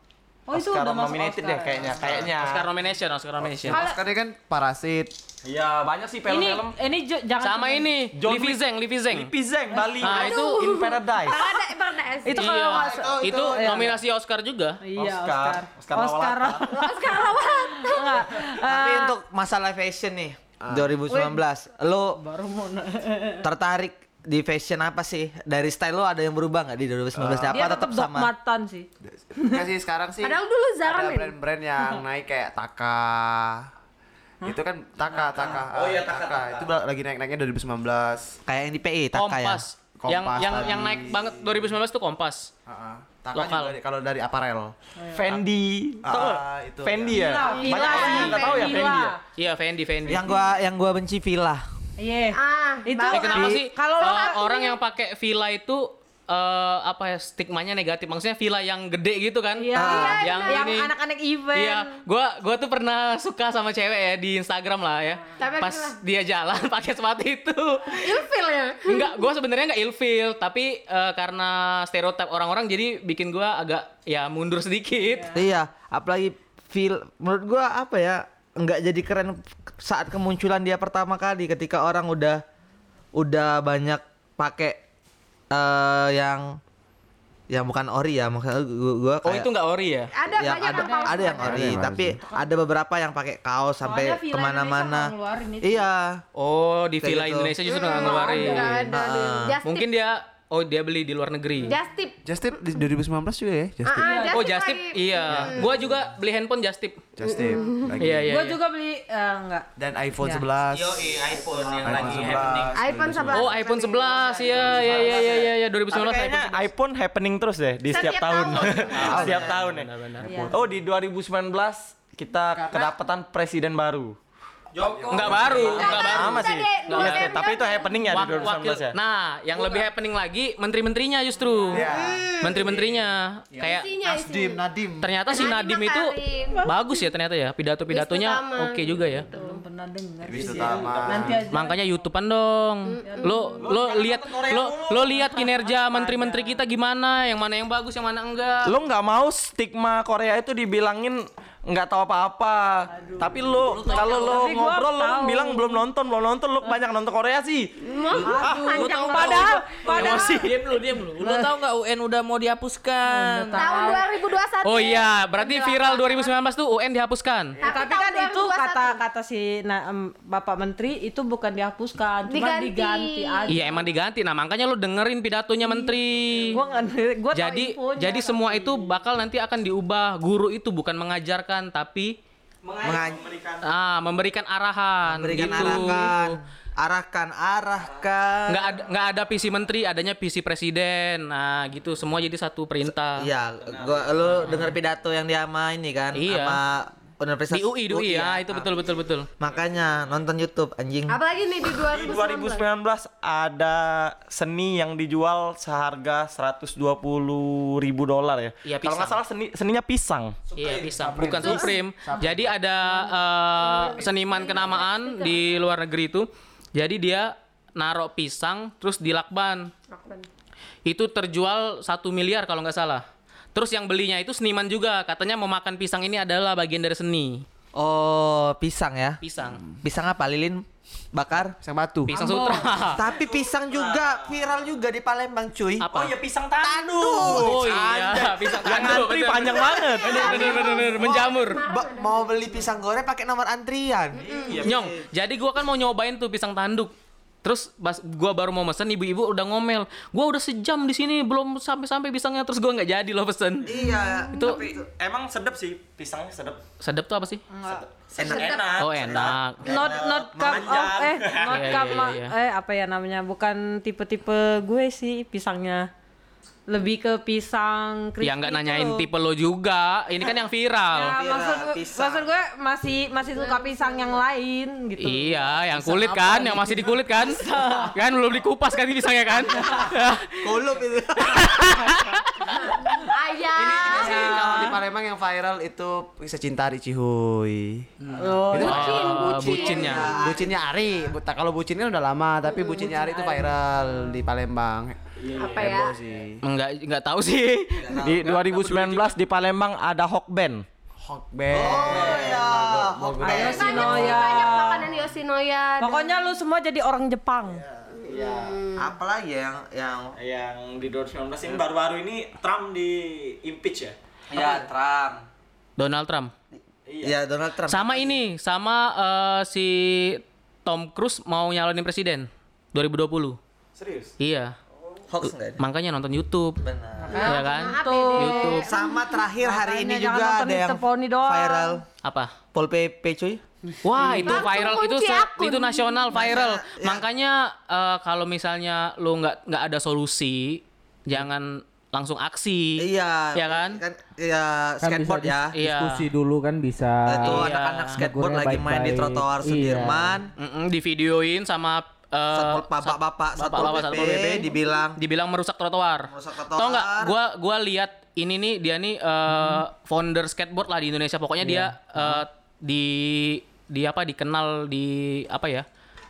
Speaker 3: Oh, itu
Speaker 7: Oscar
Speaker 3: udah masuk
Speaker 7: nominated
Speaker 3: Oscar
Speaker 7: deh kayaknya kayaknya
Speaker 2: Oscar nomination, Oscar nomination.
Speaker 1: Oscar ini kan Parasit.
Speaker 7: iya banyak sih
Speaker 3: Ini
Speaker 7: film-film
Speaker 3: ini jo- jangan
Speaker 2: Sama ini,
Speaker 7: John
Speaker 2: Livi. Zeng, Livi Zeng.
Speaker 7: Lipi Zeng Bali
Speaker 2: Nah, itu
Speaker 7: in Paradise
Speaker 5: Ada Paradise.
Speaker 3: Itu
Speaker 2: Iya,
Speaker 3: kalau nggak sa-
Speaker 2: itu nominasi Oscar juga.
Speaker 3: Iya,
Speaker 7: Oscar.
Speaker 3: Oscar.
Speaker 7: Oscar
Speaker 3: Oscar.
Speaker 7: Lawalata.
Speaker 5: Oscar lawan.
Speaker 3: Enggak.
Speaker 4: Tapi
Speaker 3: Eh,
Speaker 4: untuk masalah fashion nih 2019, lo tertarik di fashion apa sih? Dari style lo ada yang berubah nggak di 2019?
Speaker 3: dia
Speaker 4: apa
Speaker 3: tetap
Speaker 4: tetap sama?
Speaker 3: dogmatan sih.
Speaker 1: Kasih sekarang sih.
Speaker 5: Padahal dulu Zara
Speaker 1: ada brand-brand yang naik kayak Taka. Itu kan Taka, Taka. Oh iya Taka, Itu lagi naik-naiknya 2019.
Speaker 4: Kayak yang di PI, Taka ya.
Speaker 2: Kompas. yang
Speaker 1: Kompas
Speaker 2: yang
Speaker 1: tadi.
Speaker 2: yang naik banget 2019 tuh Kompas.
Speaker 1: Heeh. Taka
Speaker 2: Lokal.
Speaker 1: juga kalau dari aparel.
Speaker 7: Fendi.
Speaker 1: Ah,
Speaker 7: Tahu?
Speaker 1: itu,
Speaker 7: Fendi ya.
Speaker 3: Villa,
Speaker 7: Banyak orang yang nggak tahu ya. Fendi ya.
Speaker 2: Iya, Fendi, Fendi.
Speaker 4: Yang gua yang gua benci Villa.
Speaker 3: Iya.
Speaker 5: Ah,
Speaker 3: Itu
Speaker 2: Eh, kenapa sih
Speaker 3: kalau lo-
Speaker 2: orang yang pakai villa itu eh, apa ya stigmanya negatif? Maksudnya villa yang gede gitu kan?
Speaker 3: Iya,
Speaker 2: Ah, yang
Speaker 3: yang
Speaker 2: ini.
Speaker 3: anak-anak event.
Speaker 2: Iya, gua gua tuh pernah suka sama cewek ya di Instagram lah ya.
Speaker 5: Tapi
Speaker 2: Pas
Speaker 5: gimana?
Speaker 2: dia jalan pakai sepatu itu.
Speaker 5: ilfil ya.
Speaker 2: Enggak, gua sebenarnya nggak ilfeel, tapi eh, karena stereotip orang-orang jadi bikin gua agak ya mundur sedikit.
Speaker 4: Iya, apalagi feel menurut gua apa ya? Nggak jadi keren saat kemunculan dia pertama kali ketika orang udah udah banyak pakai eh yang yang bukan ori ya maksudnya gua, gua
Speaker 2: Oh,
Speaker 4: kayak
Speaker 2: itu nggak ori ya?
Speaker 5: Ada
Speaker 4: yang
Speaker 5: banyak
Speaker 4: ada
Speaker 5: yang
Speaker 4: ada yang ori tapi ada beberapa yang pakai kaos sampai
Speaker 3: ke mana-mana
Speaker 4: iya
Speaker 2: Oh, di
Speaker 4: Kayak
Speaker 2: Villa
Speaker 4: gitu.
Speaker 2: Indonesia justru nggak ngeluarin.
Speaker 5: Ada.
Speaker 4: Ah.
Speaker 5: Just
Speaker 2: Mungkin dia oh dia beli di luar negeri.
Speaker 5: Just tip.
Speaker 1: Just Tip di 2019 juga ya, Just Tip.
Speaker 5: Ah, ah,
Speaker 2: Oh,
Speaker 5: Tip
Speaker 2: Just Tip,
Speaker 5: lagi.
Speaker 2: iya. Gua juga beli handphone Just Tip.
Speaker 1: Just Tip. Lagi.
Speaker 2: Iya, iya.
Speaker 3: Gue
Speaker 2: iya.
Speaker 3: juga beli eh, enggak.
Speaker 1: Dan iPhone
Speaker 3: Ya.
Speaker 1: 11.
Speaker 7: iPhone yang
Speaker 1: iPhone 11.
Speaker 5: iPhone 11.
Speaker 2: Oh, iPhone 11. Iya, iya, iya, iya, iya, iya, 2019
Speaker 7: Tapi kayaknya
Speaker 2: iPhone 11.
Speaker 7: iPhone happening terus deh di setiap,
Speaker 5: Setiap
Speaker 7: tahun.
Speaker 5: tahun.
Speaker 7: setiap tahun ya.
Speaker 3: Iya.
Speaker 7: Oh di 2019 kita kedapatan presiden baru.
Speaker 2: Enggak baru, enggak baru.
Speaker 7: Sama sih. Iya,
Speaker 5: M
Speaker 7: tapi itu happening ya di
Speaker 2: Wak-
Speaker 7: 2019 ya.
Speaker 2: Nah, yang lebih happening lagi menteri-menterinya justru.
Speaker 1: Iya.
Speaker 2: Menteri-menterinya kayak
Speaker 5: Isinya,
Speaker 1: Nasdim,
Speaker 5: isinya.
Speaker 1: Nadim.
Speaker 2: ternyata si Nadim itu bagus ya ternyata ya pidato-pidatonya oke juga ya.
Speaker 3: Belum pernah dengar.
Speaker 1: Wisnu
Speaker 3: sih.
Speaker 1: Tama.
Speaker 3: Nanti aja.
Speaker 2: Makanya YouTubean dong. Lo lo lihat lo lo lihat kinerja menteri-menteri kita gimana, yang mana yang bagus, yang mana enggak.
Speaker 7: Lo nggak mau stigma Korea itu dibilangin nggak tahu apa-apa. Tapi lo kalau lo
Speaker 3: Tapi gua
Speaker 7: ngobrol lo
Speaker 3: tahu.
Speaker 7: bilang belum nonton, belum nonton lo banyak nonton Korea sih.
Speaker 5: Panjang banget.
Speaker 3: Padahal padahal
Speaker 6: Diam dulu, diam dulu. Lu tahu nggak UN udah mau dihapuskan?
Speaker 5: Tahun 2021.
Speaker 2: Oh iya, berarti viral 2019 tuh UN dihapuskan.
Speaker 3: tapi
Speaker 5: tahun
Speaker 3: kan itu
Speaker 5: 2021.
Speaker 3: kata kata si Bapak Menteri itu bukan dihapuskan, cuma
Speaker 5: Diganti.
Speaker 3: diganti aja.
Speaker 2: Iya emang diganti. Nah makanya lo dengerin pidatonya menteri.
Speaker 3: Gua gua tahu
Speaker 2: jadi jadi semua itu bakal nanti akan diubah. Guru itu bukan mengajarkan tapi
Speaker 4: Menga-
Speaker 2: ah memberikan arahan.
Speaker 4: memberikan
Speaker 2: gitu.
Speaker 4: arahkan arahkan arahkan
Speaker 2: Nggak ada nggak ada visi menteri, adanya visi presiden. Nah gitu semua jadi satu perintah.
Speaker 4: Iya, gua lu dengar pidato yang dia sama ini kan
Speaker 2: Iya.
Speaker 4: sama Universitas
Speaker 2: Di UI, di UI ya, itu betul betul betul.
Speaker 4: Makanya nonton YouTube anjing.
Speaker 5: Apalagi nih di
Speaker 7: Di
Speaker 5: 2019.
Speaker 7: 2019 ada seni yang dijual seharga 120 ribu dolar ya.
Speaker 2: Iya,
Speaker 7: Kalau nggak
Speaker 2: pisang.
Speaker 7: salah seni seninya pisang.
Speaker 2: Iya bisa, bukan Supreme. Jadi ada eh, seniman kenamaan di luar negeri itu. Jadi dia narok pisang terus dilakban. Itu terjual satu miliar kalau nggak salah. Terus yang belinya itu seniman juga. Katanya memakan pisang ini adalah bagian dari seni.
Speaker 4: Oh, pisang ya.
Speaker 2: Pisang.
Speaker 4: Pisang apa lilin bakar?
Speaker 1: Pisang batu.
Speaker 2: Pisang sutra.
Speaker 4: Tapi pisang juga viral juga di Palembang, cuy.
Speaker 2: Apa?
Speaker 7: pisang tanduk.
Speaker 2: Oh iya, pisang
Speaker 7: Yang
Speaker 2: tanduk,
Speaker 7: antri panjang banget.
Speaker 2: Bener bener bener, bener. menjamur.
Speaker 4: Ba- mau beli pisang goreng pakai nomor antrian.
Speaker 2: Nyong, jadi gua kan mau nyobain tuh pisang tanduk. Terus pas gua baru mau mesen ibu-ibu udah ngomel. Gua udah sejam di sini belum sampai-sampai pisangnya terus gua nggak jadi loh pesen.
Speaker 4: Iya.
Speaker 2: Itu
Speaker 7: Emang sedep sih pisangnya sedep.
Speaker 2: sedap tuh apa sih?
Speaker 4: Enak.
Speaker 7: Enak.
Speaker 2: Oh, enak.
Speaker 3: not not cup of eh not
Speaker 2: Iya,
Speaker 3: cup
Speaker 2: iya, iya.
Speaker 3: eh apa ya namanya bukan tipe-tipe gue sih pisangnya lebih ke pisang crispy
Speaker 2: Ya nggak nanyain
Speaker 3: tuh.
Speaker 2: tipe lo juga. Ini kan yang viral.
Speaker 3: Ya, maksud gue,
Speaker 4: pisang.
Speaker 3: maksud gue masih masih suka pisang yang lain gitu.
Speaker 2: Iya, yang kulit kan, yang masih di kulit kan, kan belum dikupas kan pisangnya kan.
Speaker 4: Kulup itu.
Speaker 5: Ayah.
Speaker 1: Sih, kalau di Palembang yang viral itu kisah cinta Ari Cihuy.
Speaker 3: Oh,
Speaker 1: Itu
Speaker 2: Oh, bucinnya.
Speaker 1: Bucinnya Ari. Kalau bucin kan udah lama, tapi bucinnya Ari itu viral di Palembang.
Speaker 5: Apa ya?
Speaker 1: Heboh sih.
Speaker 2: Enggak enggak tahu sih.
Speaker 7: Di 2019 di Palembang ada Hokben.
Speaker 1: Hokben. Oh
Speaker 3: Ayo
Speaker 5: Banyak,
Speaker 3: Sinoya.
Speaker 5: banyak makanan Yoshinoya.
Speaker 3: Pokoknya lu semua jadi orang Jepang.
Speaker 4: Apalagi yang yang
Speaker 7: Yang di 2019 ini baru-baru ini Trump di impeach ya.
Speaker 4: ya Trump.
Speaker 2: Donald Trump.
Speaker 4: Iya Donald Trump.
Speaker 2: Sama ini, sama eh, si Tom Cruise mau nyalonin presiden 2020.
Speaker 7: Serius?
Speaker 2: Iya.
Speaker 4: Hoax enggak?
Speaker 2: Makanya nonton YouTube.
Speaker 4: Benar.
Speaker 2: ya kan? YouTube
Speaker 4: Sama terakhir hari ini
Speaker 3: Makanya jangan
Speaker 4: juga ada yang viral
Speaker 2: apa?
Speaker 4: Pol PP cuy.
Speaker 2: Wah itu
Speaker 5: Langsung
Speaker 2: viral itu
Speaker 5: akun.
Speaker 2: itu nasional viral.
Speaker 4: ya.
Speaker 2: Makanya eh, kalau misalnya lu nggak nggak ada solusi, jangan langsung aksi.
Speaker 4: Iya.
Speaker 2: Ya kan?
Speaker 4: Kan ya
Speaker 6: Kan
Speaker 4: skateboard ya.
Speaker 2: Iya.
Speaker 6: diskusi dulu kan bisa.
Speaker 4: Itu
Speaker 2: Iya.
Speaker 4: anak-anak skateboard lagi main di trotoar
Speaker 6: Iya.
Speaker 4: Sudirman.
Speaker 2: Di videoin sama eh,
Speaker 4: Satpol
Speaker 2: sat-
Speaker 4: bapak-bapak Satpol
Speaker 2: bapak-bapak
Speaker 4: PP, dibilang
Speaker 2: dibilang merusak trotoar.
Speaker 4: Merusak trotoar.
Speaker 2: Tau nggak? Gua gua lihat ini nih dia nih eh, founder skateboard lah di Indonesia. Pokoknya dia eh, di di apa dikenal di apa ya?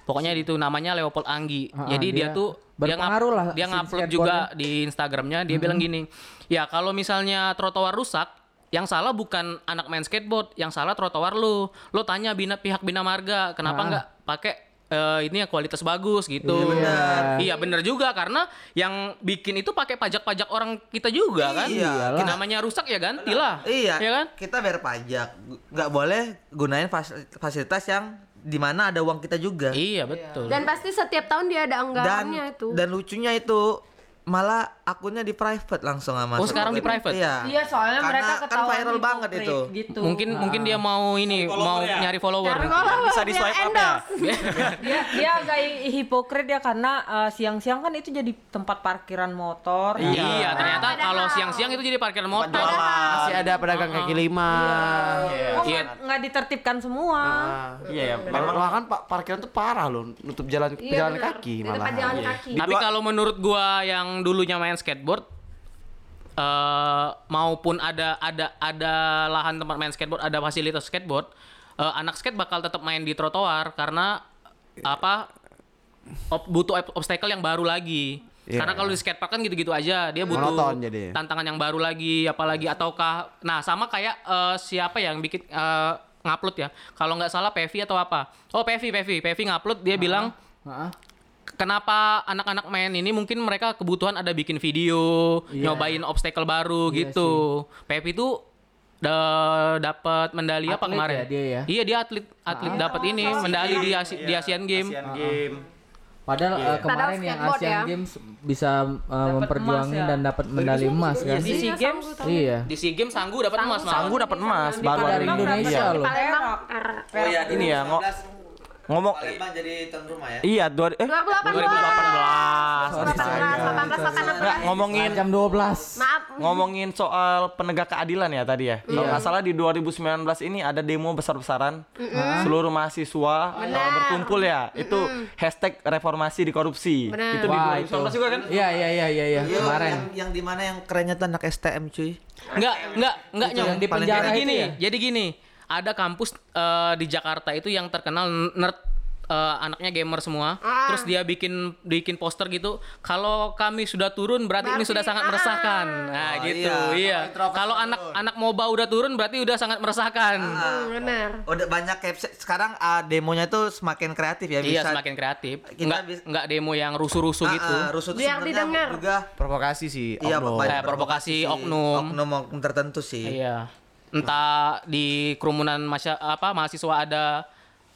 Speaker 2: Pokoknya itu namanya Leopold Anggi.
Speaker 6: Ah,
Speaker 2: Jadi dia,
Speaker 6: dia
Speaker 2: tuh dia
Speaker 6: berpengaruh lah
Speaker 2: dia ngupload juga di Instagramnya. Dia bilang gini, ya kalau misalnya trotoar rusak yang salah bukan anak main skateboard, yang salah trotoar lu. Lu tanya bina pihak bina marga, kenapa nggak pakai eh, ini ya kualitas bagus gitu. Iya bener juga karena yang bikin itu pakai pajak-pajak orang kita juga kan.
Speaker 4: Iyalah.
Speaker 2: Namanya rusak ya gantilah.
Speaker 4: Iya.
Speaker 2: Ya kan?
Speaker 4: Kita bayar pajak. Nggak boleh gunain fas- fasilitas yang di mana ada uang kita juga.
Speaker 2: Iya betul.
Speaker 5: Dan pasti setiap tahun dia ada
Speaker 4: Dan
Speaker 5: anggarannya itu.
Speaker 4: dan lucunya itu malah akunnya di private langsung sama
Speaker 2: Oh, sekarang di private?
Speaker 4: Iya.
Speaker 3: Iya soalnya
Speaker 4: Karena
Speaker 3: mereka
Speaker 4: kan
Speaker 3: ketahuan
Speaker 4: viral banget itu.
Speaker 3: gitu.
Speaker 2: Mungkin mungkin dia mau ini mau nyari follower.
Speaker 5: Karena kalau
Speaker 7: Bisa di swipe up ya.
Speaker 3: dia dia agak hipokrit ya karena eh, siang-siang kan itu jadi tempat parkiran motor.
Speaker 2: Iya, ternyata
Speaker 5: Padahal.
Speaker 2: kalau siang-siang itu jadi parkiran motor.
Speaker 1: Masih ada pedagang kaki lima.
Speaker 3: Oh,
Speaker 2: Iya.
Speaker 3: nggak- nggak ditertibkan semua.
Speaker 7: Iya ya,
Speaker 1: Memang
Speaker 7: memang
Speaker 1: kan pak parkiran tuh parah loh, nutup jalan
Speaker 5: Iya,
Speaker 1: jalan kaki
Speaker 5: Di depan
Speaker 1: malah.
Speaker 5: jalan kaki.
Speaker 2: Tapi kalau menurut gua yang dulunya main skateboard eh maupun ada ada ada lahan tempat main skateboard, ada fasilitas skateboard, eh, anak skate bakal tetap main di trotoar karena apa? ob- butuh ob- obstacle yang baru lagi.
Speaker 1: Iya.
Speaker 2: Karena kalau di skatepark kan gitu-gitu aja, dia butuh
Speaker 1: Monoton jadi.
Speaker 2: tantangan yang baru lagi, apalagi ataukah, nah sama kayak eh, siapa yang bikin eh, ngupload ya? Kalau nggak salah Pevi atau apa? Oh Pevi, Pevi, Pevi ngupload dia bilang
Speaker 6: Heeh.
Speaker 2: Kenapa anak-anak main ini mungkin mereka kebutuhan ada bikin video,
Speaker 6: Iya.
Speaker 2: nyobain obstacle baru
Speaker 6: Iya
Speaker 2: gitu. Pepi tuh da- dapat medali apa kemarin?
Speaker 6: ya dia ya?
Speaker 2: Iya dia atlet atlet dapat ini medali di Asi- di Asian Game.
Speaker 7: Asian Game.
Speaker 6: Padahal eh, kemarin
Speaker 5: Padahal
Speaker 6: yang
Speaker 5: skateboard
Speaker 6: Asian
Speaker 5: ya.
Speaker 6: Games bisa eh, memperjuangin
Speaker 3: emas ya.
Speaker 6: dan dapat medali emas kan.
Speaker 3: Di SEA Games
Speaker 6: Iya.
Speaker 2: Di SEA Games Sanggu dapat emas.
Speaker 7: Sanggu dapat emas baru
Speaker 6: Dari. Indonesia
Speaker 7: Iya.
Speaker 6: loh.
Speaker 5: Palembang.
Speaker 4: Oh iya,
Speaker 7: Ini ya, ngomong
Speaker 4: Palembang jadi tuan rumah ya.
Speaker 7: iya dua eh
Speaker 5: 2018.
Speaker 7: 2018.
Speaker 5: 18, 18,
Speaker 7: Enggak, ngomongin
Speaker 6: Jam 12.
Speaker 5: Maaf.
Speaker 7: ngomongin soal penegak keadilan ya tadi ya. Kalau nggak salah di 2019 ini ada demo besar-besaran seluruh mahasiswa berkumpul ya. Itu hashtag reformasi di korupsi. Itu di
Speaker 6: Wah,
Speaker 7: 2019 juga kan?
Speaker 6: Iya iya iya iya iya
Speaker 4: Iya,
Speaker 6: kemarin.
Speaker 4: yang, yang di mana yang kerennya tuh anak STM cuy.
Speaker 2: Enggak, enggak, enggak nyong.
Speaker 6: di penjara
Speaker 2: gini,
Speaker 6: ya?
Speaker 2: jadi gini. Ada kampus eh, di Jakarta itu yang terkenal nerd eh, anaknya gamer semua.
Speaker 5: Ah.
Speaker 2: Terus dia bikin bikin poster gitu. Kalau kami sudah turun berarti, ini
Speaker 5: Berarti,
Speaker 2: sudah sangat
Speaker 5: ah.
Speaker 2: meresahkan. Nah, gitu.
Speaker 4: iya.
Speaker 2: Iya. Kalau anak anak MOBA udah turun berarti udah sangat meresahkan.
Speaker 5: Hmm, benar.
Speaker 4: Udah banyak caption sekarang ah, demonya tuh semakin kreatif ya
Speaker 2: Iya,
Speaker 4: bisa.
Speaker 2: semakin kreatif.
Speaker 4: Kita
Speaker 2: Enggak
Speaker 4: bis-
Speaker 2: enggak demo yang rusuh-rusuh
Speaker 4: Ah,
Speaker 2: gitu.
Speaker 4: ah, rusuh
Speaker 5: Biar
Speaker 4: sebenarnya
Speaker 5: didengar.
Speaker 4: juga
Speaker 1: Provokasi sih.
Speaker 4: Iya,
Speaker 1: oknum.
Speaker 2: Eh, provokasi oknum.
Speaker 4: oknum oknum tertentu sih.
Speaker 2: Iya. Entah di kerumunan masya, apa mahasiswa ada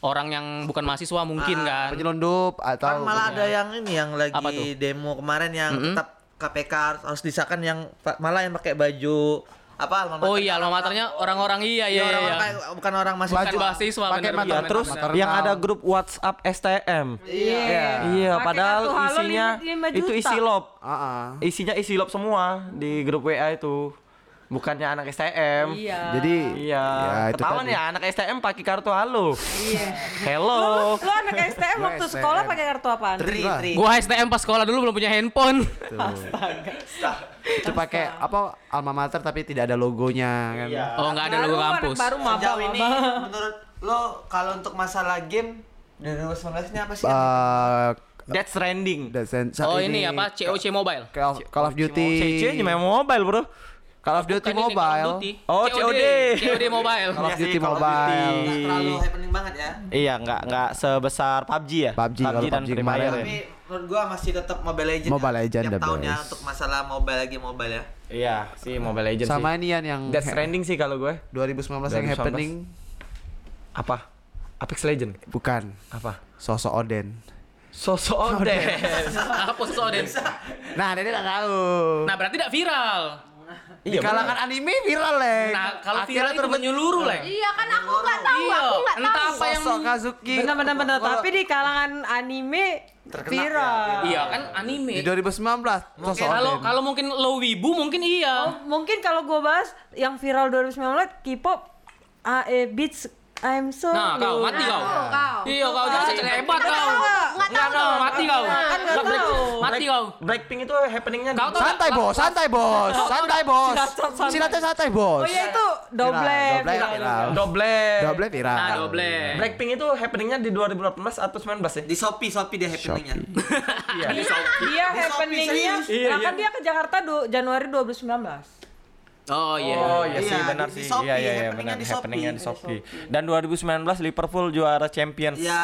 Speaker 2: orang yang bukan mahasiswa mungkin kan.
Speaker 1: Penyelundup atau
Speaker 4: Kan malah ada yang ini yang lagi
Speaker 2: Apa tuh?
Speaker 4: demo kemarin yang tetap KPK harus disahkan yang malah yang pakai baju apa alma mater.
Speaker 2: Oh iya, alma maternya orang-orang iya iya
Speaker 4: Iya, orang
Speaker 2: iya.
Speaker 4: kayak- bukan orang masih
Speaker 2: Bukan mahasiswa
Speaker 1: pakai
Speaker 2: bener,
Speaker 1: mata-
Speaker 2: bener,
Speaker 7: Terus.
Speaker 1: Maternal.
Speaker 7: yang ada grup WhatsApp STM.
Speaker 3: Iya.
Speaker 7: Iya,
Speaker 3: Pakai
Speaker 7: padahal isinya itu isi lob.
Speaker 1: Ah, ah.
Speaker 7: Isinya isi lob semua di grup WA itu. Bukannya anak STM.
Speaker 3: Iya.
Speaker 1: Jadi
Speaker 7: Iya.
Speaker 1: ya, itu
Speaker 7: Ketahuan ya anak STM pakai kartu halo.
Speaker 3: Iya.
Speaker 7: Hello.
Speaker 3: Lu anak STM waktu
Speaker 1: STM.
Speaker 3: sekolah pakai kartu apaan?
Speaker 4: Tri, tri.
Speaker 2: Gua STM pas sekolah dulu belum punya handphone.
Speaker 1: itu pakai apa alma mater tapi tidak ada logonya kan.
Speaker 2: Oh, nggak ada logo kampus.
Speaker 3: Baru maba
Speaker 4: Sejauh ini menurut lo kalau untuk masalah game dari 2019 ini apa sih?
Speaker 1: Eh,
Speaker 7: That's trending.
Speaker 1: dan sen- saat
Speaker 2: Oh, ini apa? COC Mobile.
Speaker 1: Call, Call of Duty.
Speaker 7: Aja main mobile, Bro.
Speaker 1: Call of Duty
Speaker 2: Bukan ini, Call of
Speaker 1: Mobile.
Speaker 2: Duty.
Speaker 7: Oh,
Speaker 2: COD.
Speaker 7: COD.
Speaker 2: COD Mobile.
Speaker 1: Call of
Speaker 7: Iya
Speaker 1: Duty Mobile.
Speaker 7: Duty.
Speaker 4: Nggak terlalu happening banget ya.
Speaker 7: Iya, nggak nggak sebesar PUBG ya.
Speaker 1: PUBG, kalau
Speaker 7: dan
Speaker 1: PUBG
Speaker 7: Free. Fire ya.
Speaker 4: Tapi menurut gua masih tetap Mobile Legends.
Speaker 1: Mobile
Speaker 4: ya.
Speaker 1: Legends
Speaker 4: Tiap
Speaker 1: the
Speaker 4: tahun ya
Speaker 1: best.
Speaker 4: untuk masalah mobile lagi mobile ya.
Speaker 7: Iya, sih Mobile Legends
Speaker 1: Sama
Speaker 7: sih.
Speaker 1: ini Yan yang
Speaker 7: That's trending sih kalau gue.
Speaker 1: 2019 yang
Speaker 7: 2019.
Speaker 1: happening
Speaker 7: Apa? Apex Legend.
Speaker 1: bukan
Speaker 7: Apa?
Speaker 1: sosok Oden.
Speaker 8: Sosok Oden.
Speaker 2: Apa sosok Oden?
Speaker 1: Nah, Dede nggak tahu.
Speaker 2: Nah, berarti tidak viral.
Speaker 1: Di kalangan anime viral, Leng.
Speaker 2: Nah, kalau viral itu menyeluruh, Leng.
Speaker 5: Iya kan aku nggak tahu,
Speaker 2: Iya,
Speaker 5: aku nggak
Speaker 2: entah
Speaker 5: tahu.
Speaker 2: apa yang
Speaker 1: sosok Kazuki.
Speaker 3: Bener bener bener. Tapi di kalangan anime viral.
Speaker 2: Iya kan anime.
Speaker 1: Di 2019 sosok
Speaker 2: Kalau kalau mungkin lo wibu mungkin iya.
Speaker 3: Oh, mungkin kalau gue bahas yang viral 2019 K-pop AE Beats I'm so
Speaker 2: Nah, kau mati kau. Iya, kau jadi cewek hebat kau.
Speaker 5: Nggak
Speaker 2: Enggak,
Speaker 5: tahu.
Speaker 2: kau mati kau.
Speaker 3: Nggak
Speaker 2: Nggak break-
Speaker 3: tahu.
Speaker 2: Mati kau.
Speaker 7: Blackpink itu happeningnya
Speaker 2: Kau
Speaker 7: di-
Speaker 1: Santai, Bos. Santai, Bos. Santai, Bos. Silatnya santai, Bos.
Speaker 3: Oh iya itu doble.
Speaker 1: Doble.
Speaker 7: Doble.
Speaker 1: Viral.
Speaker 2: Nah, doble.
Speaker 7: Blackpink itu happeningnya di 2018 atau 19 ya?
Speaker 4: Di Shopee, Shopee dia happeningnya.
Speaker 7: Iya.
Speaker 3: Dia happeningnya,
Speaker 7: Iya,
Speaker 3: nah
Speaker 7: iya.
Speaker 3: kan dia ke Jakarta Januari 2019.
Speaker 2: Oh iya.
Speaker 7: Oh iya sih
Speaker 4: Iya,
Speaker 7: benar
Speaker 4: di
Speaker 7: sih.
Speaker 4: Shopee,
Speaker 7: Iya iya iya benar happeningnya
Speaker 4: Shopee.
Speaker 7: di Shopee. Dan 2019 Liverpool juara Champions.
Speaker 4: Ya.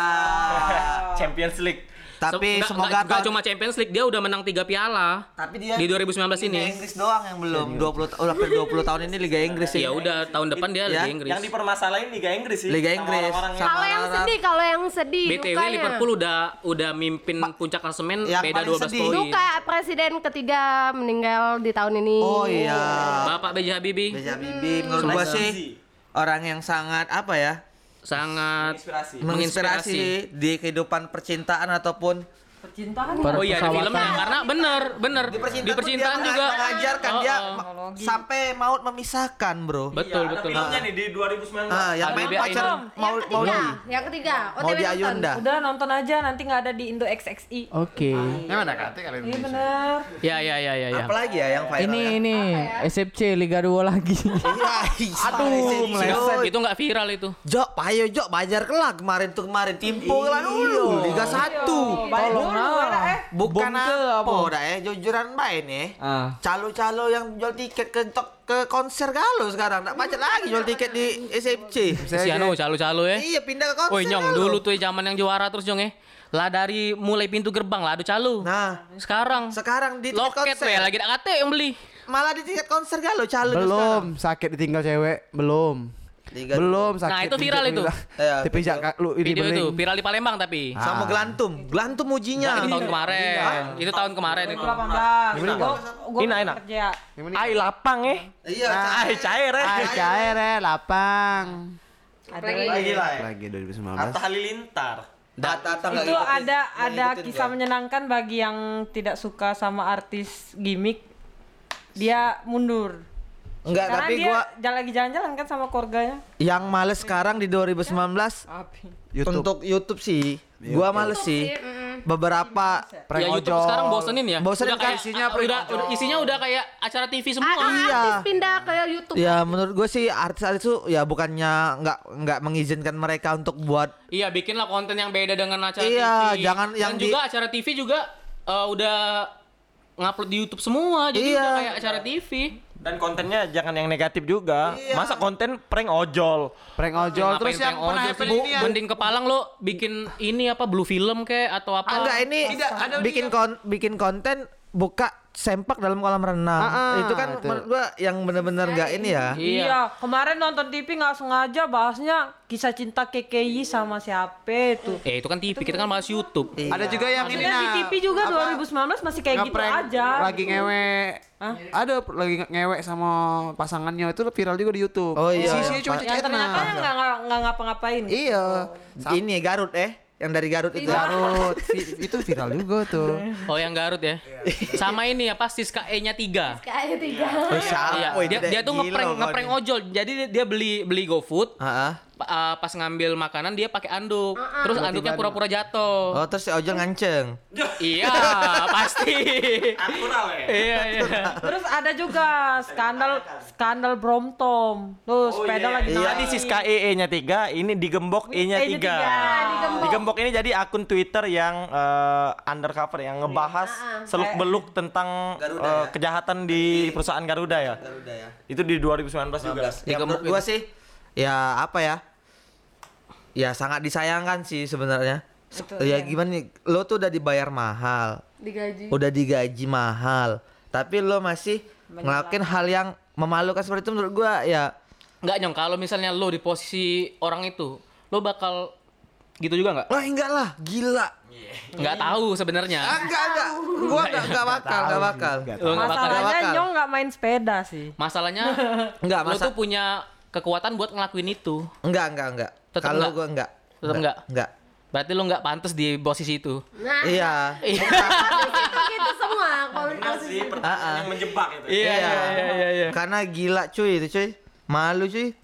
Speaker 7: Champions League.
Speaker 4: Tapi
Speaker 2: Nggak-
Speaker 4: semoga
Speaker 2: nggak- nggak
Speaker 4: tahun
Speaker 2: cuma Champions League, dia udah menang 3 piala.
Speaker 4: tapi dia
Speaker 2: di 2019
Speaker 4: Liga
Speaker 2: ini.
Speaker 4: Inggris doang yang belum 20 ta- oh, hampir 20 tahun ini Liga Inggris sih.
Speaker 2: Ya udah tahun depan dia
Speaker 4: Ya,
Speaker 2: Liga Inggris.
Speaker 7: Yang dipermasalahin Liga Inggris sih.
Speaker 4: Liga
Speaker 7: Sama
Speaker 4: Inggris.
Speaker 7: orang-orang yang-
Speaker 4: Sama
Speaker 5: Kalau yang sedih, kalau yang sedih
Speaker 2: BTW
Speaker 5: dukanya.
Speaker 2: Liverpool udah udah mimpin puncak klasemen
Speaker 4: Yang
Speaker 2: beda
Speaker 4: paling
Speaker 2: 12
Speaker 4: sedih.
Speaker 2: poin.
Speaker 5: Duka presiden ketiga meninggal di tahun ini.
Speaker 4: Oh iya.
Speaker 2: Bapak B.J. Habibie
Speaker 4: Beja Bibi menurut gua sih orang yang sangat apa ya?
Speaker 2: Sangat
Speaker 7: Inspirasi.
Speaker 4: menginspirasi di kehidupan percintaan ataupun
Speaker 3: Percintaan
Speaker 2: Oh iya di filmnya karena bener bener di
Speaker 4: percintaan,
Speaker 2: percintaan,
Speaker 4: tuh dia
Speaker 2: juga
Speaker 4: mengajarkan
Speaker 2: Oh,
Speaker 4: dia
Speaker 2: oh.
Speaker 4: ma- sampai maut memisahkan, Bro.
Speaker 2: betul
Speaker 7: Ada
Speaker 2: betul.
Speaker 7: filmnya nih di 2019.
Speaker 4: Ah, yang main pacar mau
Speaker 5: yang
Speaker 4: mau
Speaker 5: ketiga,
Speaker 4: di
Speaker 5: yang ketiga.
Speaker 4: mau
Speaker 5: OTW
Speaker 4: di
Speaker 5: nonton.
Speaker 4: Ayunda.
Speaker 3: Udah nonton aja nanti nggak ada di Indo XXI.
Speaker 6: Oke.
Speaker 1: Yang mana kata kalian?
Speaker 3: Iya bener.
Speaker 2: Ya ya ya ya ya.
Speaker 4: Apalagi ya yang viral
Speaker 6: Ini
Speaker 4: ya?
Speaker 6: ini SFC Liga 2 lagi.
Speaker 4: Iya, Aduh,
Speaker 2: Meleset itu nggak viral itu.
Speaker 4: Jok, payo Jok, bajar kelak kemarin tuh kemarin timpo kelak dulu Liga 1.
Speaker 3: Tolong Eh.
Speaker 4: Bukan
Speaker 6: ke
Speaker 4: apa,
Speaker 6: apa?
Speaker 4: dah eh jujuran baik nih.
Speaker 6: Ah.
Speaker 4: Calo-calo yang jual tiket ke ke konser galau sekarang. Nak macet lagi jual tiket di SFC.
Speaker 2: Si Anu calo-calo ya.
Speaker 4: Iya, pindah ke konser.
Speaker 2: Woi nyong dulu tuh zaman yang juara terus nyong ya. Lah dari mulai pintu gerbang lah adu calo.
Speaker 4: Nah,
Speaker 2: Sekarang
Speaker 4: sekarang di tiket
Speaker 2: loket
Speaker 4: konser.
Speaker 2: ya lagi tak kate yang beli.
Speaker 4: Malah di tiket konser galau calo
Speaker 1: Belum sakit ditinggal cewek, belum.
Speaker 4: Liga
Speaker 1: Belum sakit.
Speaker 2: Nah, itu viral itu.
Speaker 4: Iya,
Speaker 1: Tapi jak lu ini
Speaker 2: Video itu viral di Palembang tapi.
Speaker 4: Sama Gelantum. Gelantum ujinya.
Speaker 2: Itu tahun kemarin. Itu tahun kemarin itu.
Speaker 3: 18. Gua gua
Speaker 7: Enak, enak.
Speaker 3: kerja.
Speaker 7: Ai lapang eh.
Speaker 4: Iya,
Speaker 7: Ai cair eh.
Speaker 1: Ah, cair ya, lapang.
Speaker 3: Ada
Speaker 4: lagi lah. ya.
Speaker 1: Lagi 2019.
Speaker 7: Atta Halilintar.
Speaker 4: Data
Speaker 3: itu
Speaker 4: ngikutin.
Speaker 3: ada ada kisah
Speaker 4: dia.
Speaker 3: menyenangkan bagi yang tidak suka sama artis gimmick dia mundur
Speaker 4: Enggak,
Speaker 3: karena
Speaker 4: tapi
Speaker 3: dia
Speaker 4: gua
Speaker 3: jalan lagi jalan-jalan kan sama keluarganya
Speaker 4: yang males sekarang di 2019
Speaker 1: YouTube.
Speaker 4: untuk YouTube sih. Gua males sih. Beberapa
Speaker 1: Prank
Speaker 2: ya YouTube
Speaker 1: ojol.
Speaker 2: sekarang bosenin ya.
Speaker 4: Bosenin
Speaker 2: Udah
Speaker 4: kan
Speaker 2: kayak-
Speaker 1: isinya
Speaker 2: ah,
Speaker 1: prank
Speaker 2: udah, udah isinya udah kayak acara TV
Speaker 5: Ah,
Speaker 2: semua.
Speaker 5: ah,
Speaker 4: Iya.
Speaker 5: artis pindah ke YouTube.
Speaker 4: Ya menurut gue sih artis-artis itu ya bukannya nggak nggak mengizinkan mereka untuk buat
Speaker 2: Iya, bikinlah konten yang beda dengan acara
Speaker 4: Iya,
Speaker 2: TV.
Speaker 4: jangan
Speaker 2: Dan
Speaker 4: yang di-
Speaker 2: juga acara TV juga eh, udah ngupload di YouTube semua, jadi
Speaker 4: Iya.
Speaker 2: udah kayak acara TV.
Speaker 7: Dan kontennya jangan yang negatif juga. Masa konten prank ojol.
Speaker 1: Prank ojol
Speaker 2: Ngapain
Speaker 1: terus yang
Speaker 2: prank
Speaker 1: pernah
Speaker 2: ojol
Speaker 1: ini ya.
Speaker 2: Mending kepalang lo bikin ini apa blue film kayak atau apa?
Speaker 4: Enggak ini bikin kon bikin konten buka sempak dalam kolam renang.
Speaker 1: Ah, ah,
Speaker 4: itu kan
Speaker 1: itu.
Speaker 4: menurut gua yang benar-benar nggak ini ya.
Speaker 2: Iya.
Speaker 3: iya. Kemarin nonton TV nggak sengaja bahasnya kisah cinta KKI sama siapa itu.
Speaker 2: Eh itu kan TV, kita kan bahas YouTube.
Speaker 1: Ada juga yang ini
Speaker 3: Maksudnya di
Speaker 1: nah,
Speaker 3: TV juga 2019 masih kayak gitu aja.
Speaker 1: lagi ngewe. Ada lagi nge- ngewe sama pasangannya itu viral juga di YouTube.
Speaker 4: Oh, iya.
Speaker 1: isinya cuma
Speaker 3: yang ternyata
Speaker 1: cecetan
Speaker 3: nggak nggak- nggak ngapa-ngapain.
Speaker 1: Iya.
Speaker 4: Ini Garut eh, yang dari Garut itu.
Speaker 1: Garut itu viral juga tuh
Speaker 2: Oh yang Garut ya. Sama ini apa Siska E-nya 3.
Speaker 5: Kayak tiga.
Speaker 4: Oh, siapa
Speaker 2: Iya,
Speaker 4: itu
Speaker 2: dia,
Speaker 4: deh?
Speaker 2: dia tuh
Speaker 4: Gila
Speaker 2: ngeprank ojol. Jadi dia, dia beli beli GoFood. Uh, pas ngambil makanan dia pakai anduk. Terus anduknya pura-pura jatuh.
Speaker 4: Oh terus si ojol nganceng.
Speaker 2: Iya, pasti.
Speaker 7: Natural ya.
Speaker 2: iya, iya.
Speaker 3: terus ada juga skandal skandal Bromtom tuh sepeda lagi
Speaker 7: Jadi
Speaker 3: naik.
Speaker 7: Siska EE-nya 3, ini digembok E-nya
Speaker 3: E-nya
Speaker 7: 3.
Speaker 3: tiga.
Speaker 5: digembok.
Speaker 7: Digembok ini jadi akun Twitter yang eh, undercover yang ngebahas seluk-beluk tentang eh, kejahatan di perusahaan Garuda ya.
Speaker 4: Garuda ya.
Speaker 7: Itu di 2019 juga.
Speaker 4: Ya menurut gua sih ya apa ya? Ya sangat disayangkan sih sebenarnya. ya gimana nih? Lo tuh udah dibayar mahal,
Speaker 5: Digaji.
Speaker 4: udah digaji mahal, tapi lo masih ngelakuin hal yang memalukan seperti itu menurut gua ya
Speaker 2: Enggak nyong, kalau misalnya lo di posisi orang itu, lo bakal gitu juga nggak?
Speaker 4: Wah enggak lah, gila.
Speaker 2: Nggak tahu sebenarnya.
Speaker 4: Ah, enggak enggak. Gua enggak enggak bakal, enggak bakal.
Speaker 2: Lo nggak bakal.
Speaker 3: Masalahnya
Speaker 4: bakal.
Speaker 3: Nyong nggak main sepeda sih.
Speaker 2: Masalahnya
Speaker 4: Enggak,
Speaker 2: lo
Speaker 4: masa
Speaker 2: tuh punya kekuatan buat ngelakuin itu.
Speaker 4: enggak enggak enggak. Kalau
Speaker 2: enggak?
Speaker 4: gua enggak.
Speaker 2: Tetep enggak?
Speaker 4: Enggak.
Speaker 2: Berarti lo nggak pantas di posisi itu.
Speaker 5: Nah,
Speaker 4: Iya.
Speaker 5: itu gitu semua. Kalau
Speaker 7: sih
Speaker 4: Ah, ah.
Speaker 7: yang menjebak itu.
Speaker 2: Iya, iya, iya, iya.
Speaker 4: Karena gila cuy itu cuy. Malu cuy.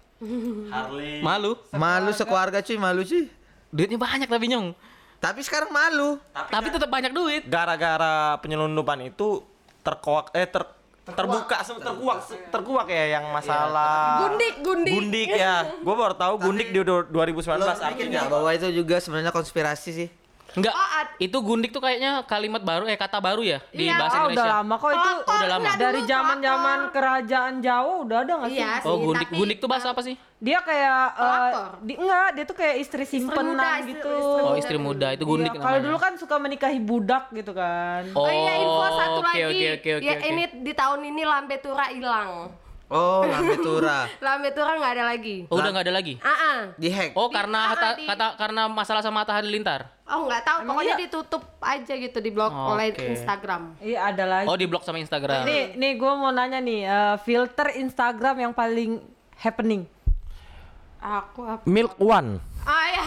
Speaker 7: Harley.
Speaker 2: Malu.
Speaker 4: Malu sekeluarga cuy, malu cuy.
Speaker 2: Duitnya banyak tapi nyong.
Speaker 4: Tapi sekarang malu.
Speaker 2: Tapi tetap banyak duit.
Speaker 7: Gara-gara penyelundupan itu terkuak eh ter terbuka terkuak terkuak ya yang masalah
Speaker 5: Gundik, gundik.
Speaker 7: Gundik ya. Gue baru tahu Gundik di du- 2019 artinya.
Speaker 4: Enggak bahwa itu juga sebenarnya konspirasi sih.
Speaker 2: Enggak.
Speaker 5: Oh,
Speaker 2: Itu gundik tuh kayaknya kalimat baru eh kata baru ya di
Speaker 5: Iya.
Speaker 2: bahasa
Speaker 3: Ah, udah
Speaker 2: Indonesia.
Speaker 3: lama kok itu.
Speaker 5: Kotor,
Speaker 2: udah lama.
Speaker 5: enggak
Speaker 3: Dari zaman-zaman kerajaan Jawa udah ada nggak sih?
Speaker 5: Iya sih,
Speaker 2: Oh, gundik.
Speaker 5: tapi-
Speaker 2: Gundik tuh bahasa apa sih?
Speaker 3: Dia kayak eh,
Speaker 5: Pelakor.
Speaker 3: di, enggak, dia tuh kayak istri
Speaker 5: muda,
Speaker 3: simpenan
Speaker 5: istri-
Speaker 3: gitu.
Speaker 5: istri
Speaker 2: Oh, istri muda itu gundik
Speaker 3: Iya,
Speaker 2: namanya.
Speaker 3: Kalau dulu kan suka menikahi budak gitu kan.
Speaker 5: Oh, iya info satu
Speaker 2: oke,
Speaker 5: lagi.
Speaker 2: Oke, oke, oke,
Speaker 5: ya
Speaker 2: oke.
Speaker 5: ini di tahun ini lambe tura hilang.
Speaker 4: Oh, lambe tura.
Speaker 5: Lambe tura nggak ada lagi.
Speaker 2: Oh, udah nggak ada lagi.
Speaker 5: Ah, ah.
Speaker 4: Dihack.
Speaker 2: Oh, karena
Speaker 5: ah,
Speaker 2: hata-
Speaker 5: di-
Speaker 2: kata karena masalah sama Atta Halilintar.
Speaker 5: Oh nggak tahu,
Speaker 3: Emang
Speaker 5: pokoknya
Speaker 3: iya?
Speaker 5: ditutup aja gitu di blog
Speaker 2: Oh,
Speaker 5: oleh
Speaker 2: oke.
Speaker 5: Instagram.
Speaker 3: Iya ada lagi.
Speaker 2: Oh, di blog sama Instagram.
Speaker 3: Nih, nih gue mau nanya nih, eh, filter Instagram yang paling happening,
Speaker 5: Aku apa?
Speaker 7: Milk One.
Speaker 5: Ah ya,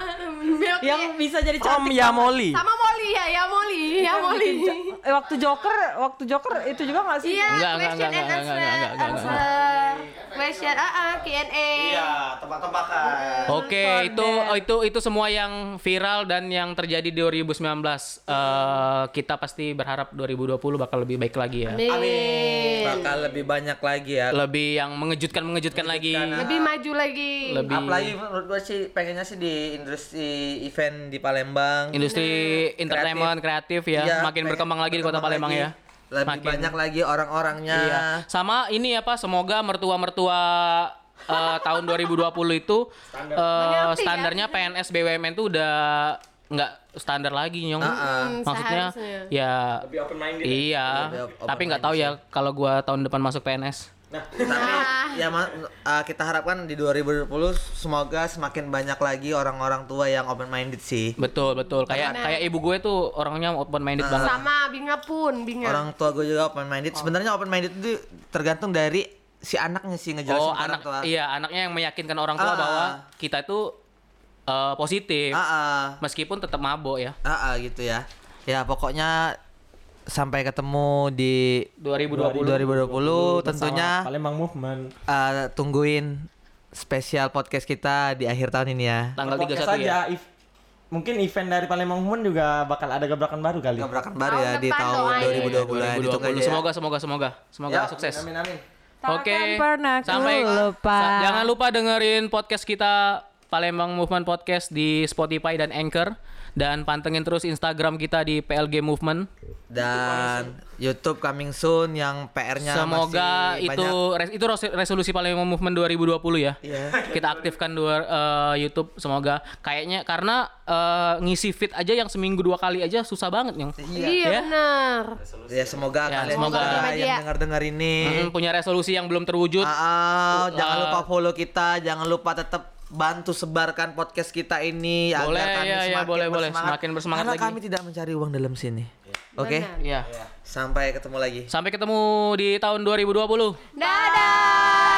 Speaker 5: milk
Speaker 3: yang bisa jadi
Speaker 7: Om
Speaker 3: cantik.
Speaker 7: Yamoli.
Speaker 5: sama Molly ya, ya Molly, ya Molly.
Speaker 3: Eh, waktu Joker, waktu Joker itu juga nggak sih?
Speaker 5: Iya,
Speaker 2: Enggak, enggak,
Speaker 5: question
Speaker 2: enggak,
Speaker 5: and
Speaker 2: enggak,
Speaker 5: answer,
Speaker 2: enggak, enggak, enggak,
Speaker 5: answer, question, ah, ah, Q&A.
Speaker 7: Iya, tebak-tebakan.
Speaker 2: Oke, itu oh, itu itu semua yang viral dan yang terjadi di 2019. Eh, kita pasti berharap 2020 bakal lebih baik lagi ya.
Speaker 5: Amin.
Speaker 4: Bakal lebih banyak lagi ya.
Speaker 2: Lebih yang mengejutkan mengejutkan lagi.
Speaker 5: Lebih maju lagi.
Speaker 2: Lebih
Speaker 4: Apalagi menurut gue sih pengennya sih di industri event di Palembang.
Speaker 2: industri entertainment kreatif, ya
Speaker 4: Iya,
Speaker 2: makin berkembang lagi di Kota Palembang
Speaker 4: lagi.
Speaker 2: ya.
Speaker 4: Lebih
Speaker 2: Makin-
Speaker 4: banyak lagi orang-orangnya.
Speaker 2: Iya. Sama ini apa semoga mertua-mertua eh, tahun 2020 itu
Speaker 5: Mengerti, ya.
Speaker 2: standarnya PNS BUMN tuh udah nggak standar lagi nyong.
Speaker 5: Hmm,
Speaker 2: Maksudnya
Speaker 5: seharusnya.
Speaker 2: ya
Speaker 7: Lebih open minded.
Speaker 2: iya,
Speaker 4: Lebih
Speaker 2: tapi nggak tahu ya kalau gua tahun depan masuk PNS.
Speaker 4: Tapi
Speaker 5: Ah.
Speaker 4: ya ma- uh, kita harapkan di 2020 semoga semakin banyak lagi orang-orang tua yang open minded sih.
Speaker 2: Betul betul. Kayak
Speaker 5: Benar.
Speaker 2: kayak ibu gue tuh orangnya open minded banget.
Speaker 5: Sama Binga pun, Binga.
Speaker 4: Orang tua gue juga open minded. Sebenarnya open minded itu tergantung dari si anaknya sih ngejelasin
Speaker 2: Oh
Speaker 4: ke orang
Speaker 2: anak
Speaker 4: tua.
Speaker 2: iya anaknya yang meyakinkan orang tua
Speaker 4: Ah.
Speaker 2: bahwa kita itu eh, positif
Speaker 4: Ah, ah.
Speaker 2: meskipun tetap mabok ya.
Speaker 4: Ah, ah, gitu ya. Ya pokoknya sampai ketemu di
Speaker 2: 2020.
Speaker 4: 2020 tentunya
Speaker 7: Palembang Movement.
Speaker 4: uh, tungguin spesial podcast kita di akhir tahun ini ya.
Speaker 2: Tanggal
Speaker 7: Podcast
Speaker 2: 31 ya.
Speaker 7: if- mungkin event dari Palembang Movement juga bakal ada gebrakan baru kali.
Speaker 4: Gebrakan baru
Speaker 5: Tahun
Speaker 4: ya di tahun
Speaker 5: doain.
Speaker 4: 2020 ya. Ditunggu
Speaker 2: 2020.
Speaker 4: aja ya.
Speaker 2: Semoga semoga semoga semoga
Speaker 4: Ya,
Speaker 2: sukses.
Speaker 7: Amin amin.
Speaker 2: Oke.
Speaker 3: ku
Speaker 2: Sampai
Speaker 3: lupa.
Speaker 2: jangan lupa dengerin podcast kita Palembang Movement Podcast di Spotify dan Anchor dan pantengin terus Instagram kita di PLG Movement.
Speaker 4: Dan YouTube coming soon yang PR-nya
Speaker 2: Semoga
Speaker 4: masih
Speaker 2: itu res- itu res- resolusi Palembang Movement 2020 ya.
Speaker 4: Iya.
Speaker 2: Kita aktifkan dua eh, YouTube semoga kayaknya karena eh, ngisi feed aja yang seminggu dua kali aja susah banget nyong.
Speaker 5: Iya
Speaker 2: Ya.
Speaker 5: benar.
Speaker 4: Ya semoga
Speaker 2: Ya,
Speaker 4: kalian
Speaker 2: semoga.
Speaker 4: yang dengar-dengar ini
Speaker 2: Mm, punya resolusi yang belum terwujud.
Speaker 4: Ah, ah, jangan
Speaker 2: Uh,
Speaker 4: lupa follow kita, jangan lupa tetap bantu sebarkan podcast kita ini
Speaker 2: Boleh,
Speaker 4: agar kami
Speaker 2: ya, ya,
Speaker 4: semakin
Speaker 2: boleh, boleh.
Speaker 4: bersemangat.
Speaker 2: Semakin bersemangat
Speaker 4: Karena
Speaker 2: lagi.
Speaker 4: kami tidak mencari uang dalam sini. Oke?
Speaker 5: Benar.
Speaker 2: Ya.
Speaker 4: Sampai ketemu lagi.
Speaker 2: Sampai ketemu di tahun 2020.
Speaker 5: Dadah.